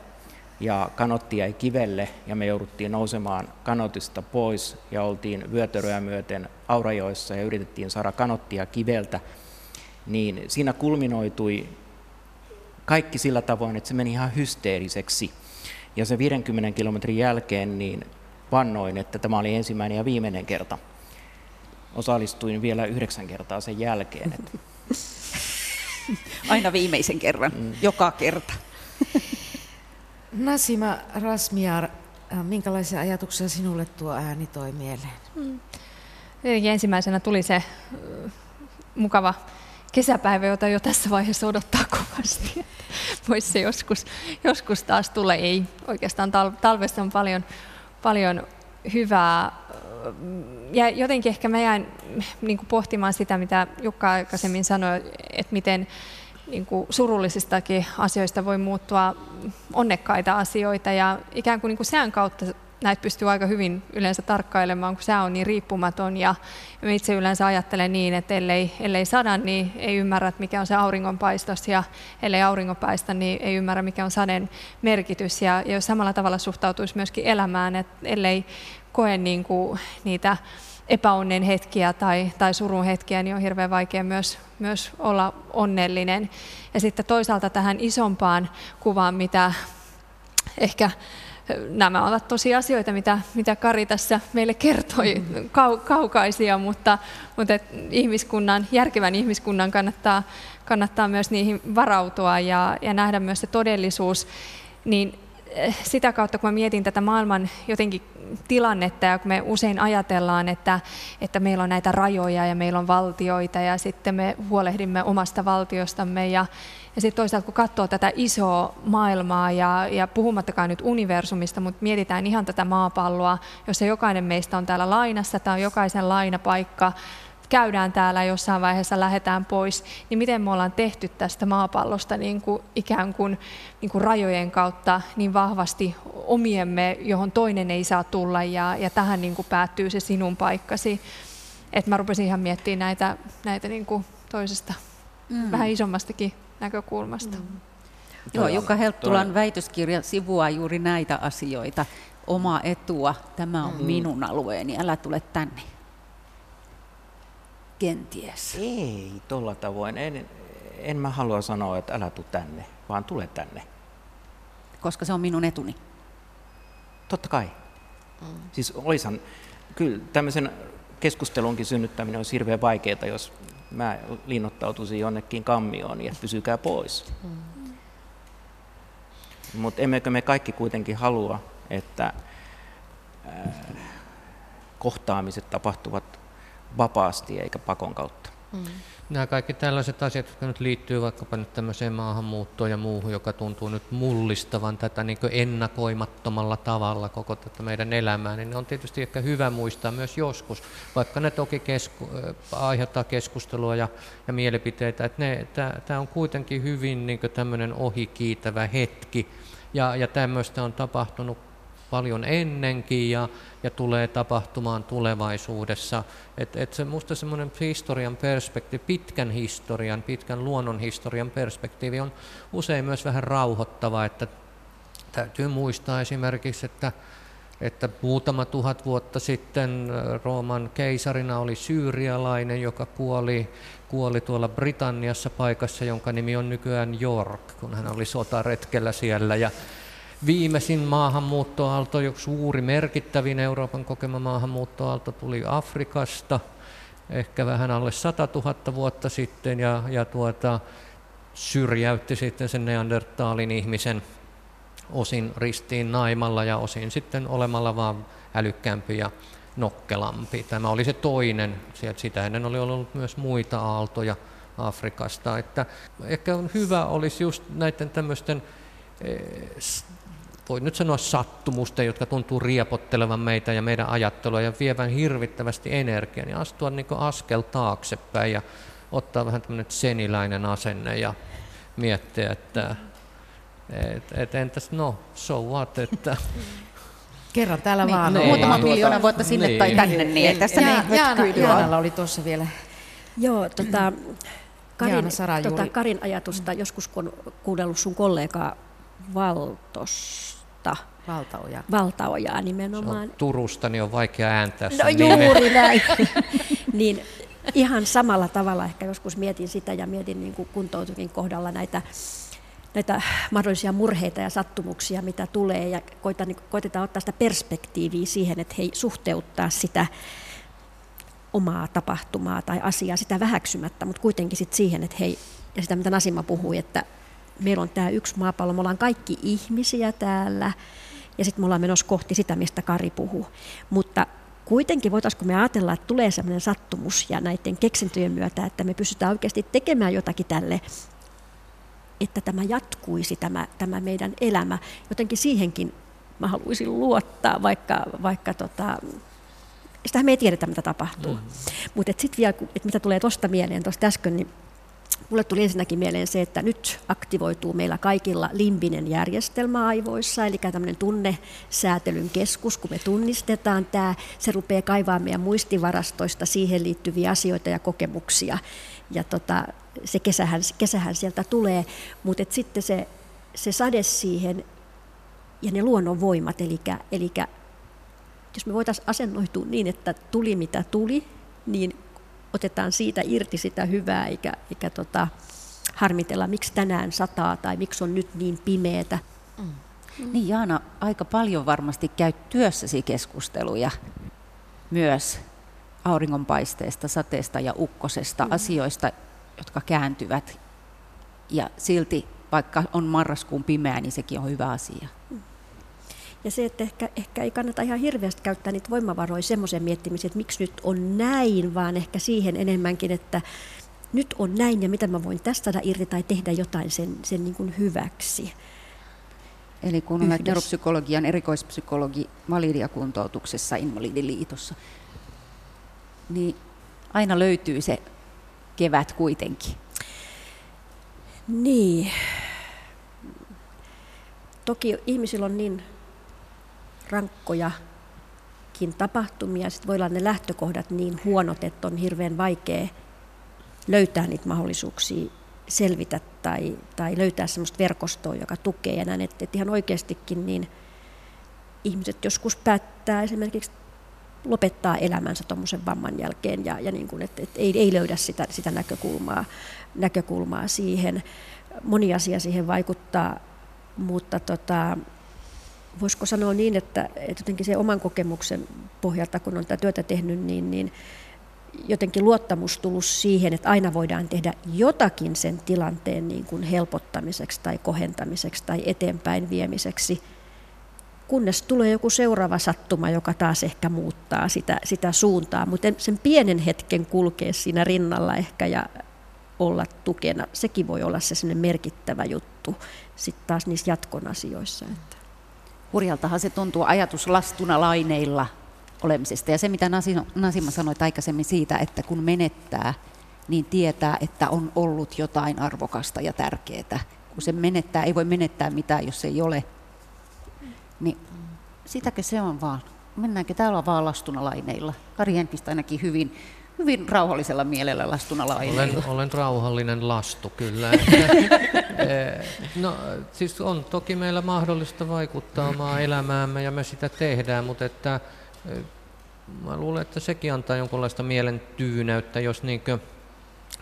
ja kanotti jäi kivelle ja me jouduttiin nousemaan kanotista pois ja oltiin vyötäröä myöten Aurajoissa ja yritettiin saada kanottia kiveltä, niin siinä kulminoitui kaikki sillä tavoin, että se meni ihan hysteeriseksi. Ja se 50 kilometrin jälkeen niin vannoin, että tämä oli ensimmäinen ja viimeinen kerta. Osallistuin vielä yhdeksän kertaa sen jälkeen. Että... Aina viimeisen kerran, mm. joka kerta. Nasima Rasmiar, äh, minkälaisia ajatuksia sinulle tuo ääni toi mieleen? Mm. Ensimmäisenä tuli se äh, mukava kesäpäivä, jota jo tässä vaiheessa odottaa kovasti. Voisi se joskus, joskus taas tulla. Ei, oikeastaan talvessa on paljon, paljon hyvää. Ja jotenkin ehkä mä jäin niin kuin pohtimaan sitä, mitä Jukka aikaisemmin sanoi, että miten niin kuin surullisistakin asioista voi muuttua onnekkaita asioita ja ikään kuin, niin kuin sään kautta näitä pystyy aika hyvin yleensä tarkkailemaan, kun sää on niin riippumaton. Ja itse yleensä ajattelen niin, että ellei, ellei sada, niin ei ymmärrä, mikä on se auringonpaistos. Ja ellei auringonpaista, niin ei ymmärrä, mikä on saden merkitys. Ja, ja jos samalla tavalla suhtautuisi myöskin elämään, että ellei koe niin kuin niitä epäonnen hetkiä tai, tai surun hetkiä, niin on hirveän vaikea myös, myös olla onnellinen. Ja sitten toisaalta tähän isompaan kuvaan, mitä ehkä nämä ovat tosi asioita, mitä, mitä Kari tässä meille kertoi, kau, kaukaisia, mutta, mutta et ihmiskunnan, järkevän ihmiskunnan kannattaa, kannattaa myös niihin varautua ja, ja nähdä myös se todellisuus. Niin eh, sitä kautta, kun mä mietin tätä maailman jotenkin tilannetta ja kun me usein ajatellaan, että, että meillä on näitä rajoja ja meillä on valtioita ja sitten me huolehdimme omasta valtiostamme ja, ja sitten toisaalta kun katsoo tätä isoa maailmaa ja, ja puhumattakaan nyt universumista, mutta mietitään ihan tätä maapalloa, jossa jokainen meistä on täällä lainassa, tämä on jokaisen lainapaikka, käydään täällä jossain vaiheessa lähdetään pois, niin miten me ollaan tehty tästä maapallosta niin kuin ikään kuin, niin kuin rajojen kautta niin vahvasti omiemme, johon toinen ei saa tulla ja, ja tähän niin kuin päättyy se sinun paikkasi. Et mä rupesin ihan miettimään näitä, näitä niin kuin toisesta mm. vähän isommastakin näkökulmasta. Mm. Joo, Jukka Helttulan väitöskirja sivuaa juuri näitä asioita. Oma etua, tämä on mm. minun alueeni, älä tule tänne. Kenties. Ei, tuolla tavoin. En, en mä halua sanoa, että älä tule tänne, vaan tule tänne. Koska se on minun etuni. Totta kai. Mm. Siis olisan, kyllä tämmöisen keskustelunkin synnyttäminen on hirveän vaikeaa, jos mä linnoittautuisin jonnekin kammioon ja pysykää pois. Mm. Mutta emmekö me kaikki kuitenkin halua, että äh, kohtaamiset tapahtuvat vapaasti eikä pakon kautta. Mm. Nämä kaikki tällaiset asiat, jotka nyt liittyy vaikkapa nyt tämmöiseen maahanmuuttoon ja muuhun, joka tuntuu nyt mullistavan tätä niin ennakoimattomalla tavalla koko tätä meidän elämää, niin ne on tietysti ehkä hyvä muistaa myös joskus, vaikka ne toki kesku, aiheuttaa keskustelua ja, ja mielipiteitä, että tämä on kuitenkin hyvin niin tämmöinen ohikiitävä hetki, ja, ja tämmöistä on tapahtunut paljon ennenkin ja, ja tulee tapahtumaan tulevaisuudessa. Et, et se, musta semmoinen historian perspektiivi, pitkän historian, pitkän luonnon historian perspektiivi on usein myös vähän rauhoittava, että täytyy muistaa esimerkiksi, että että muutama tuhat vuotta sitten Rooman keisarina oli syyrialainen, joka kuoli, kuoli tuolla Britanniassa paikassa, jonka nimi on nykyään York, kun hän oli sotaretkellä siellä. Ja Viimeisin maahanmuuttoaalto, joku suuri merkittävin Euroopan kokema maahanmuuttoaalto tuli Afrikasta, ehkä vähän alle 100 000 vuotta sitten, ja, ja tuota, syrjäytti sitten sen neandertaalin ihmisen osin ristiin naimalla ja osin sitten olemalla vaan älykkäämpi ja nokkelampi. Tämä oli se toinen. Sitä ennen oli ollut myös muita aaltoja Afrikasta. Että ehkä on hyvä olisi just näiden tämmöisten eh, voi nyt sanoa sattumusten, jotka tuntuu riepottelevan meitä ja meidän ajattelua ja vievän hirvittävästi energiaa, niin astua niin askel taaksepäin ja ottaa vähän tämmöinen seniläinen asenne ja miettiä, että et, et entäs no, so what, että Kerran täällä niin, vaan. No, muutama miljoona vuotta sinne niin. tai tänne, niin, niin. tässä ja, ne Jaana, Jaanalla oli tuossa vielä. Joo, tota, Karin, tota, Karin ajatusta, joskus kun on kuunnellut sun kollegaa Valtosta, Valtaoja. Valtaojaa nimenomaan. Turusta, niin on vaikea ääntää No juuri näin. niin ihan samalla tavalla ehkä joskus mietin sitä ja mietin niin kuin kuntoutukin kohdalla näitä näitä mahdollisia murheita ja sattumuksia, mitä tulee, ja koitetaan, niin koitetaan ottaa sitä perspektiiviä siihen, että hei, suhteuttaa sitä omaa tapahtumaa tai asiaa sitä vähäksymättä, mutta kuitenkin sit siihen, että hei, ja sitä mitä Nasima puhui, että meillä on tämä yksi maapallo, me ollaan kaikki ihmisiä täällä, ja sitten me ollaan menossa kohti sitä, mistä Kari puhuu. Mutta kuitenkin voitaisiinko me ajatella, että tulee sellainen sattumus ja näiden keksintöjen myötä, että me pystytään oikeasti tekemään jotakin tälle että tämä jatkuisi, tämä, tämä meidän elämä. Jotenkin siihenkin mä haluaisin luottaa, vaikka, vaikka tota, sitä me ei tiedetä, mitä tapahtuu. Mm. Mutta sitten vielä, että mitä tulee tuosta mieleen tuosta äsken, niin Mulle tuli ensinnäkin mieleen se, että nyt aktivoituu meillä kaikilla limbinen järjestelmä aivoissa, eli tämmöinen tunnesäätelyn keskus, kun me tunnistetaan tämä, se rupeaa kaivaa meidän muistivarastoista siihen liittyviä asioita ja kokemuksia. Ja tota, se kesähän, kesähän sieltä tulee, mutta sitten se, se sade siihen ja ne luonnonvoimat, eli, eli jos me voitaisiin asennoitua niin, että tuli mitä tuli, niin otetaan siitä irti sitä hyvää, eikä, eikä tota, harmitella, miksi tänään sataa tai miksi on nyt niin pimeätä. Mm. Niin Jaana, aika paljon varmasti käy työssäsi keskusteluja myös auringonpaisteesta, sateesta ja ukkosesta, mm. asioista, jotka kääntyvät. Ja silti, vaikka on marraskuun pimeä, niin sekin on hyvä asia. Ja se, että ehkä, ehkä ei kannata ihan hirveästi käyttää niitä voimavaroja semmoisen miettimiseen, että miksi nyt on näin, vaan ehkä siihen enemmänkin, että nyt on näin ja mitä mä voin tästä saada irti tai tehdä jotain sen, sen niin kuin hyväksi. Eli kun olet neuropsykologian erikoispsykologi validiakuntoutuksessa Invalidiliitossa, niin aina löytyy se kevät kuitenkin. Niin. Toki ihmisillä on niin rankkojakin tapahtumia, sitten voi olla ne lähtökohdat niin huonot, että on hirveän vaikea löytää niitä mahdollisuuksia selvitä tai, tai löytää sellaista verkostoa, joka tukee ja näin, että, että ihan oikeastikin niin ihmiset joskus päättää esimerkiksi lopettaa elämänsä tuommoisen vamman jälkeen ja, ja niin kuin, että, että ei, ei löydä sitä, sitä näkökulmaa, näkökulmaa siihen. Moni asia siihen vaikuttaa, mutta tota, voisiko sanoa niin, että, että jotenkin se oman kokemuksen pohjalta, kun on tätä työtä tehnyt, niin, niin jotenkin luottamus tullut siihen, että aina voidaan tehdä jotakin sen tilanteen niin kuin helpottamiseksi tai kohentamiseksi tai eteenpäin viemiseksi, kunnes tulee joku seuraava sattuma, joka taas ehkä muuttaa sitä, sitä suuntaa. Mutta sen pienen hetken kulkea siinä rinnalla ehkä ja olla tukena, sekin voi olla se merkittävä juttu sitten taas niissä jatkon asioissa. Että hurjaltahan se tuntuu ajatus lastuna laineilla olemisesta. Ja se, mitä Nasima sanoi aikaisemmin siitä, että kun menettää, niin tietää, että on ollut jotain arvokasta ja tärkeää. Kun se menettää, ei voi menettää mitään, jos ei ole. Niin sitäkö se on vaan? Mennäänkö täällä vaan lastuna laineilla? Kari Enqvist ainakin hyvin hyvin rauhallisella mielellä lastuna Olen, olen rauhallinen lastu, kyllä. Eh, no, siis on toki meillä mahdollista vaikuttaa omaa elämäämme ja me sitä tehdään, mutta että, eh, mä luulen, että sekin antaa jonkunlaista mielen tyynäyttä, jos niinkö,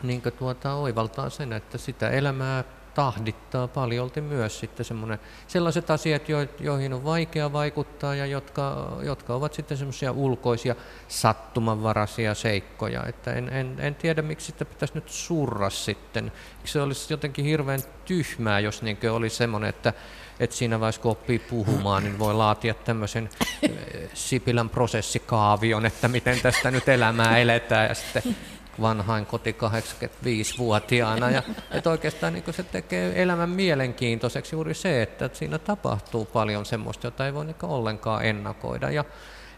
niinkö tuota, oivaltaa sen, että sitä elämää tahdittaa paljolti myös sitten semmoinen, sellaiset asiat, joihin on vaikea vaikuttaa ja jotka, jotka ovat sitten semmoisia ulkoisia sattumanvaraisia seikkoja. Että en, en, en tiedä, miksi sitä pitäisi nyt surra sitten. Se olisi jotenkin hirveän tyhmää, jos niin olisi semmoinen, että että siinä vaiheessa kun oppii puhumaan, niin voi laatia tämmöisen eh, Sipilän prosessikaavion, että miten tästä nyt elämää eletään ja sitten vanhain koti 85-vuotiaana. Ja, että oikeastaan niin se tekee elämän mielenkiintoiseksi juuri se, että siinä tapahtuu paljon semmoista, jota ei voi niin ollenkaan ennakoida. Ja,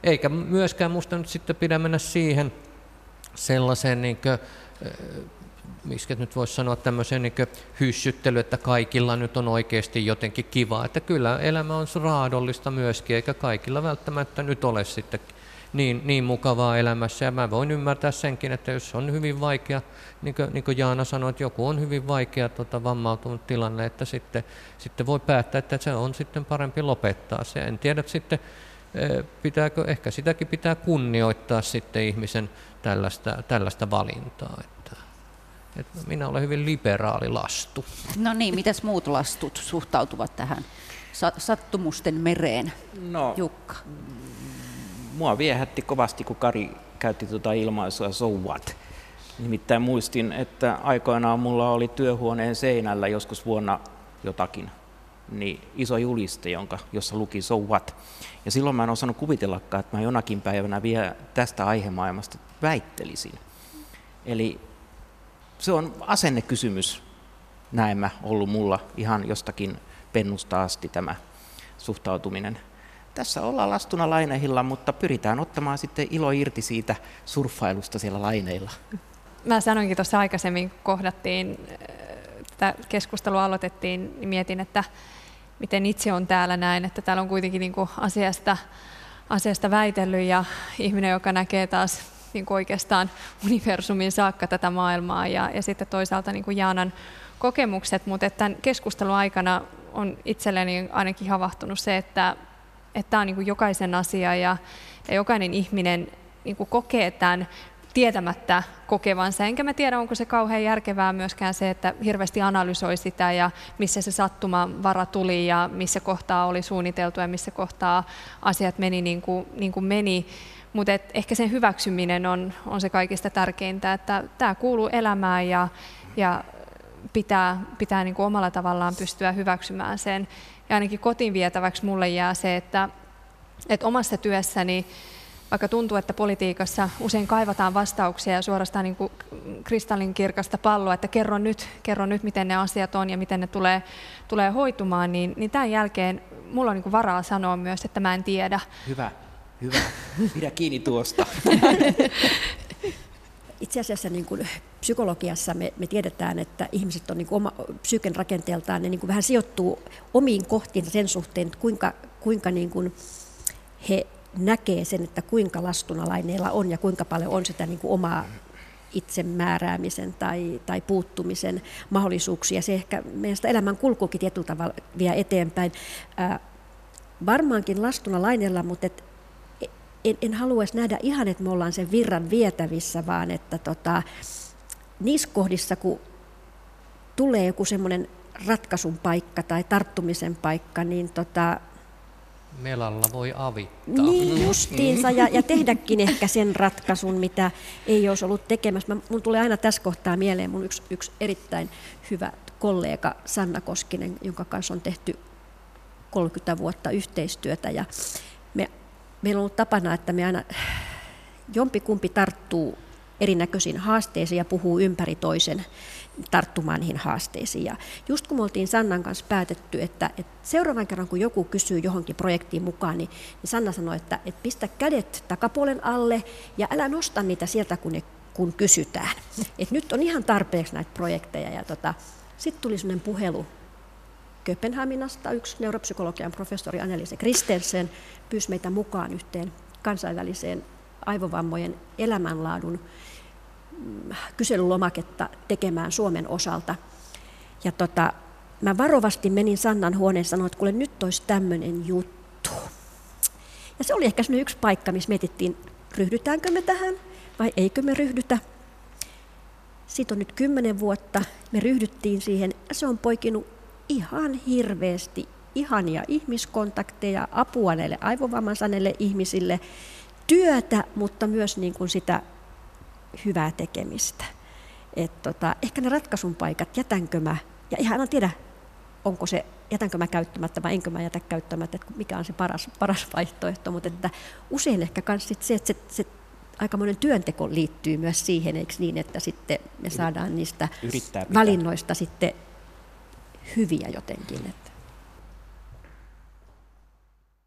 eikä myöskään musta nyt sitten pidä mennä siihen sellaiseen niin kuin, miksi nyt voisi sanoa tämmöisen niin hyssyttely, että kaikilla nyt on oikeasti jotenkin kiva. Että kyllä elämä on raadollista myöskin, eikä kaikilla välttämättä nyt ole sitten niin, niin mukavaa elämässä. Ja mä voin ymmärtää senkin, että jos on hyvin vaikea, niin kuin, niin kuin Jaana sanoi, että joku on hyvin vaikea tota, vammautunut tilanne, että sitten, sitten voi päättää, että se on sitten parempi lopettaa se. En tiedä sitten, eh, pitääkö, ehkä sitäkin pitää kunnioittaa sitten ihmisen tällaista, tällaista valintaa. Että, että minä olen hyvin liberaali lastu. No niin, mitäs muut lastut suhtautuvat tähän sattumusten mereen, no, Jukka? Mua viehätti kovasti, kun Kari käytti tuota ilmaisua so what. Nimittäin muistin, että aikoinaan mulla oli työhuoneen seinällä joskus vuonna jotakin, niin iso juliste, jonka, jossa luki so what. Ja silloin mä en osannut kuvitellakaan, että mä jonakin päivänä vielä tästä aihemaailmasta väittelisin. Eli se on asennekysymys, näin mä ollut mulla ihan jostakin pennusta asti tämä suhtautuminen tässä ollaan lastuna lainehilla, mutta pyritään ottamaan sitten ilo irti siitä surffailusta siellä laineilla. Mä sanoinkin tuossa aikaisemmin, kun kohdattiin, äh, tätä keskustelua aloitettiin, niin mietin, että miten itse on täällä näin, että täällä on kuitenkin niin kuin asiasta, asiasta väitellyt ja ihminen, joka näkee taas niin kuin oikeastaan universumin saakka tätä maailmaa ja, ja sitten toisaalta niin kuin Jaanan kokemukset, mutta tämän keskustelun aikana on itselleni ainakin havahtunut se, että että tämä on niin kuin jokaisen asia ja, ja jokainen ihminen niin kuin kokee tämän tietämättä kokevansa. Enkä mä tiedä, onko se kauhean järkevää myöskään se, että hirveästi analysoi sitä ja missä se sattumavara tuli ja missä kohtaa oli suunniteltu ja missä kohtaa asiat meni niin kuin, niin kuin meni. Mutta ehkä sen hyväksyminen on, on se kaikista tärkeintä, että tämä kuuluu elämään ja, ja pitää, pitää niin kuin omalla tavallaan pystyä hyväksymään sen. Ja ainakin kotiin vietäväksi mulle jää se, että, että omassa työssäni, vaikka tuntuu, että politiikassa usein kaivataan vastauksia ja suorastaan niin kuin kristallinkirkasta palloa, että kerro nyt, kerro nyt, miten ne asiat on ja miten ne tulee, tulee hoitumaan, niin, niin tämän jälkeen mulla on niin kuin varaa sanoa myös, että mä en tiedä. Hyvä, hyvä. Pidä kiinni tuosta. itse asiassa niin kuin psykologiassa me, me tiedetään, että ihmiset on niin kuin oma, psyyken rakenteeltaan, ne niin kuin vähän sijoittuu omiin kohtiin sen suhteen, että kuinka, kuinka niin kuin he näkee sen, että kuinka lastunalaineilla on ja kuinka paljon on sitä niin kuin omaa itsemääräämisen tai, tai puuttumisen mahdollisuuksia. Se ehkä meidän sitä elämän kulkuukin tietyllä tavalla vie eteenpäin. Ää, varmaankin lastunalaineilla, mutta et en, en haluaisi nähdä ihan, että me ollaan sen virran vietävissä, vaan että tota, niissä kohdissa, kun tulee joku semmoinen ratkaisun paikka tai tarttumisen paikka, niin tota, Melalla voi avittaa. Niin justiinsa, ja, ja tehdäkin ehkä sen ratkaisun, mitä ei olisi ollut tekemässä. Mä, mun tulee aina tässä kohtaa mieleen mun yksi, yksi erittäin hyvä kollega Sanna Koskinen, jonka kanssa on tehty 30 vuotta yhteistyötä. Ja me meillä on ollut tapana, että me aina jompikumpi tarttuu erinäköisiin haasteisiin ja puhuu ympäri toisen tarttumaan niihin haasteisiin. Ja just kun me oltiin Sannan kanssa päätetty, että, että seuraavan kerran kun joku kysyy johonkin projektiin mukaan, niin, niin Sanna sanoi, että, että pistä kädet takapuolen alle ja älä nosta niitä sieltä, kun, ne, kun kysytään. Et nyt on ihan tarpeeksi näitä projekteja. Ja tota, sitten tuli sellainen puhelu Kööpenhaminasta yksi neuropsykologian professori Annelise Kristensen pyysi meitä mukaan yhteen kansainväliseen aivovammojen elämänlaadun mm, kyselylomaketta tekemään Suomen osalta. Ja tota, mä varovasti menin Sannan huoneen ja sanoin, että kuule nyt olisi tämmöinen juttu. Ja se oli ehkä yksi paikka, missä mietittiin, ryhdytäänkö me tähän vai eikö me ryhdytä. Siitä on nyt kymmenen vuotta. Me ryhdyttiin siihen. Se on poikinut ihan hirveästi ihania ihmiskontakteja, apua näille aivovamman ihmisille, työtä, mutta myös niin kuin sitä hyvää tekemistä. Et tota, ehkä ne ratkaisun paikat, jätänkö mä, ja ihan en tiedä, onko se, jätänkö mä käyttämättä vai enkö mä jätä käyttämättä, että mikä on se paras, paras vaihtoehto, mutta että usein ehkä myös se, että se, se aikamoinen työnteko liittyy myös siihen, eikö niin, että sitten me saadaan niistä valinnoista sitten hyviä jotenkin.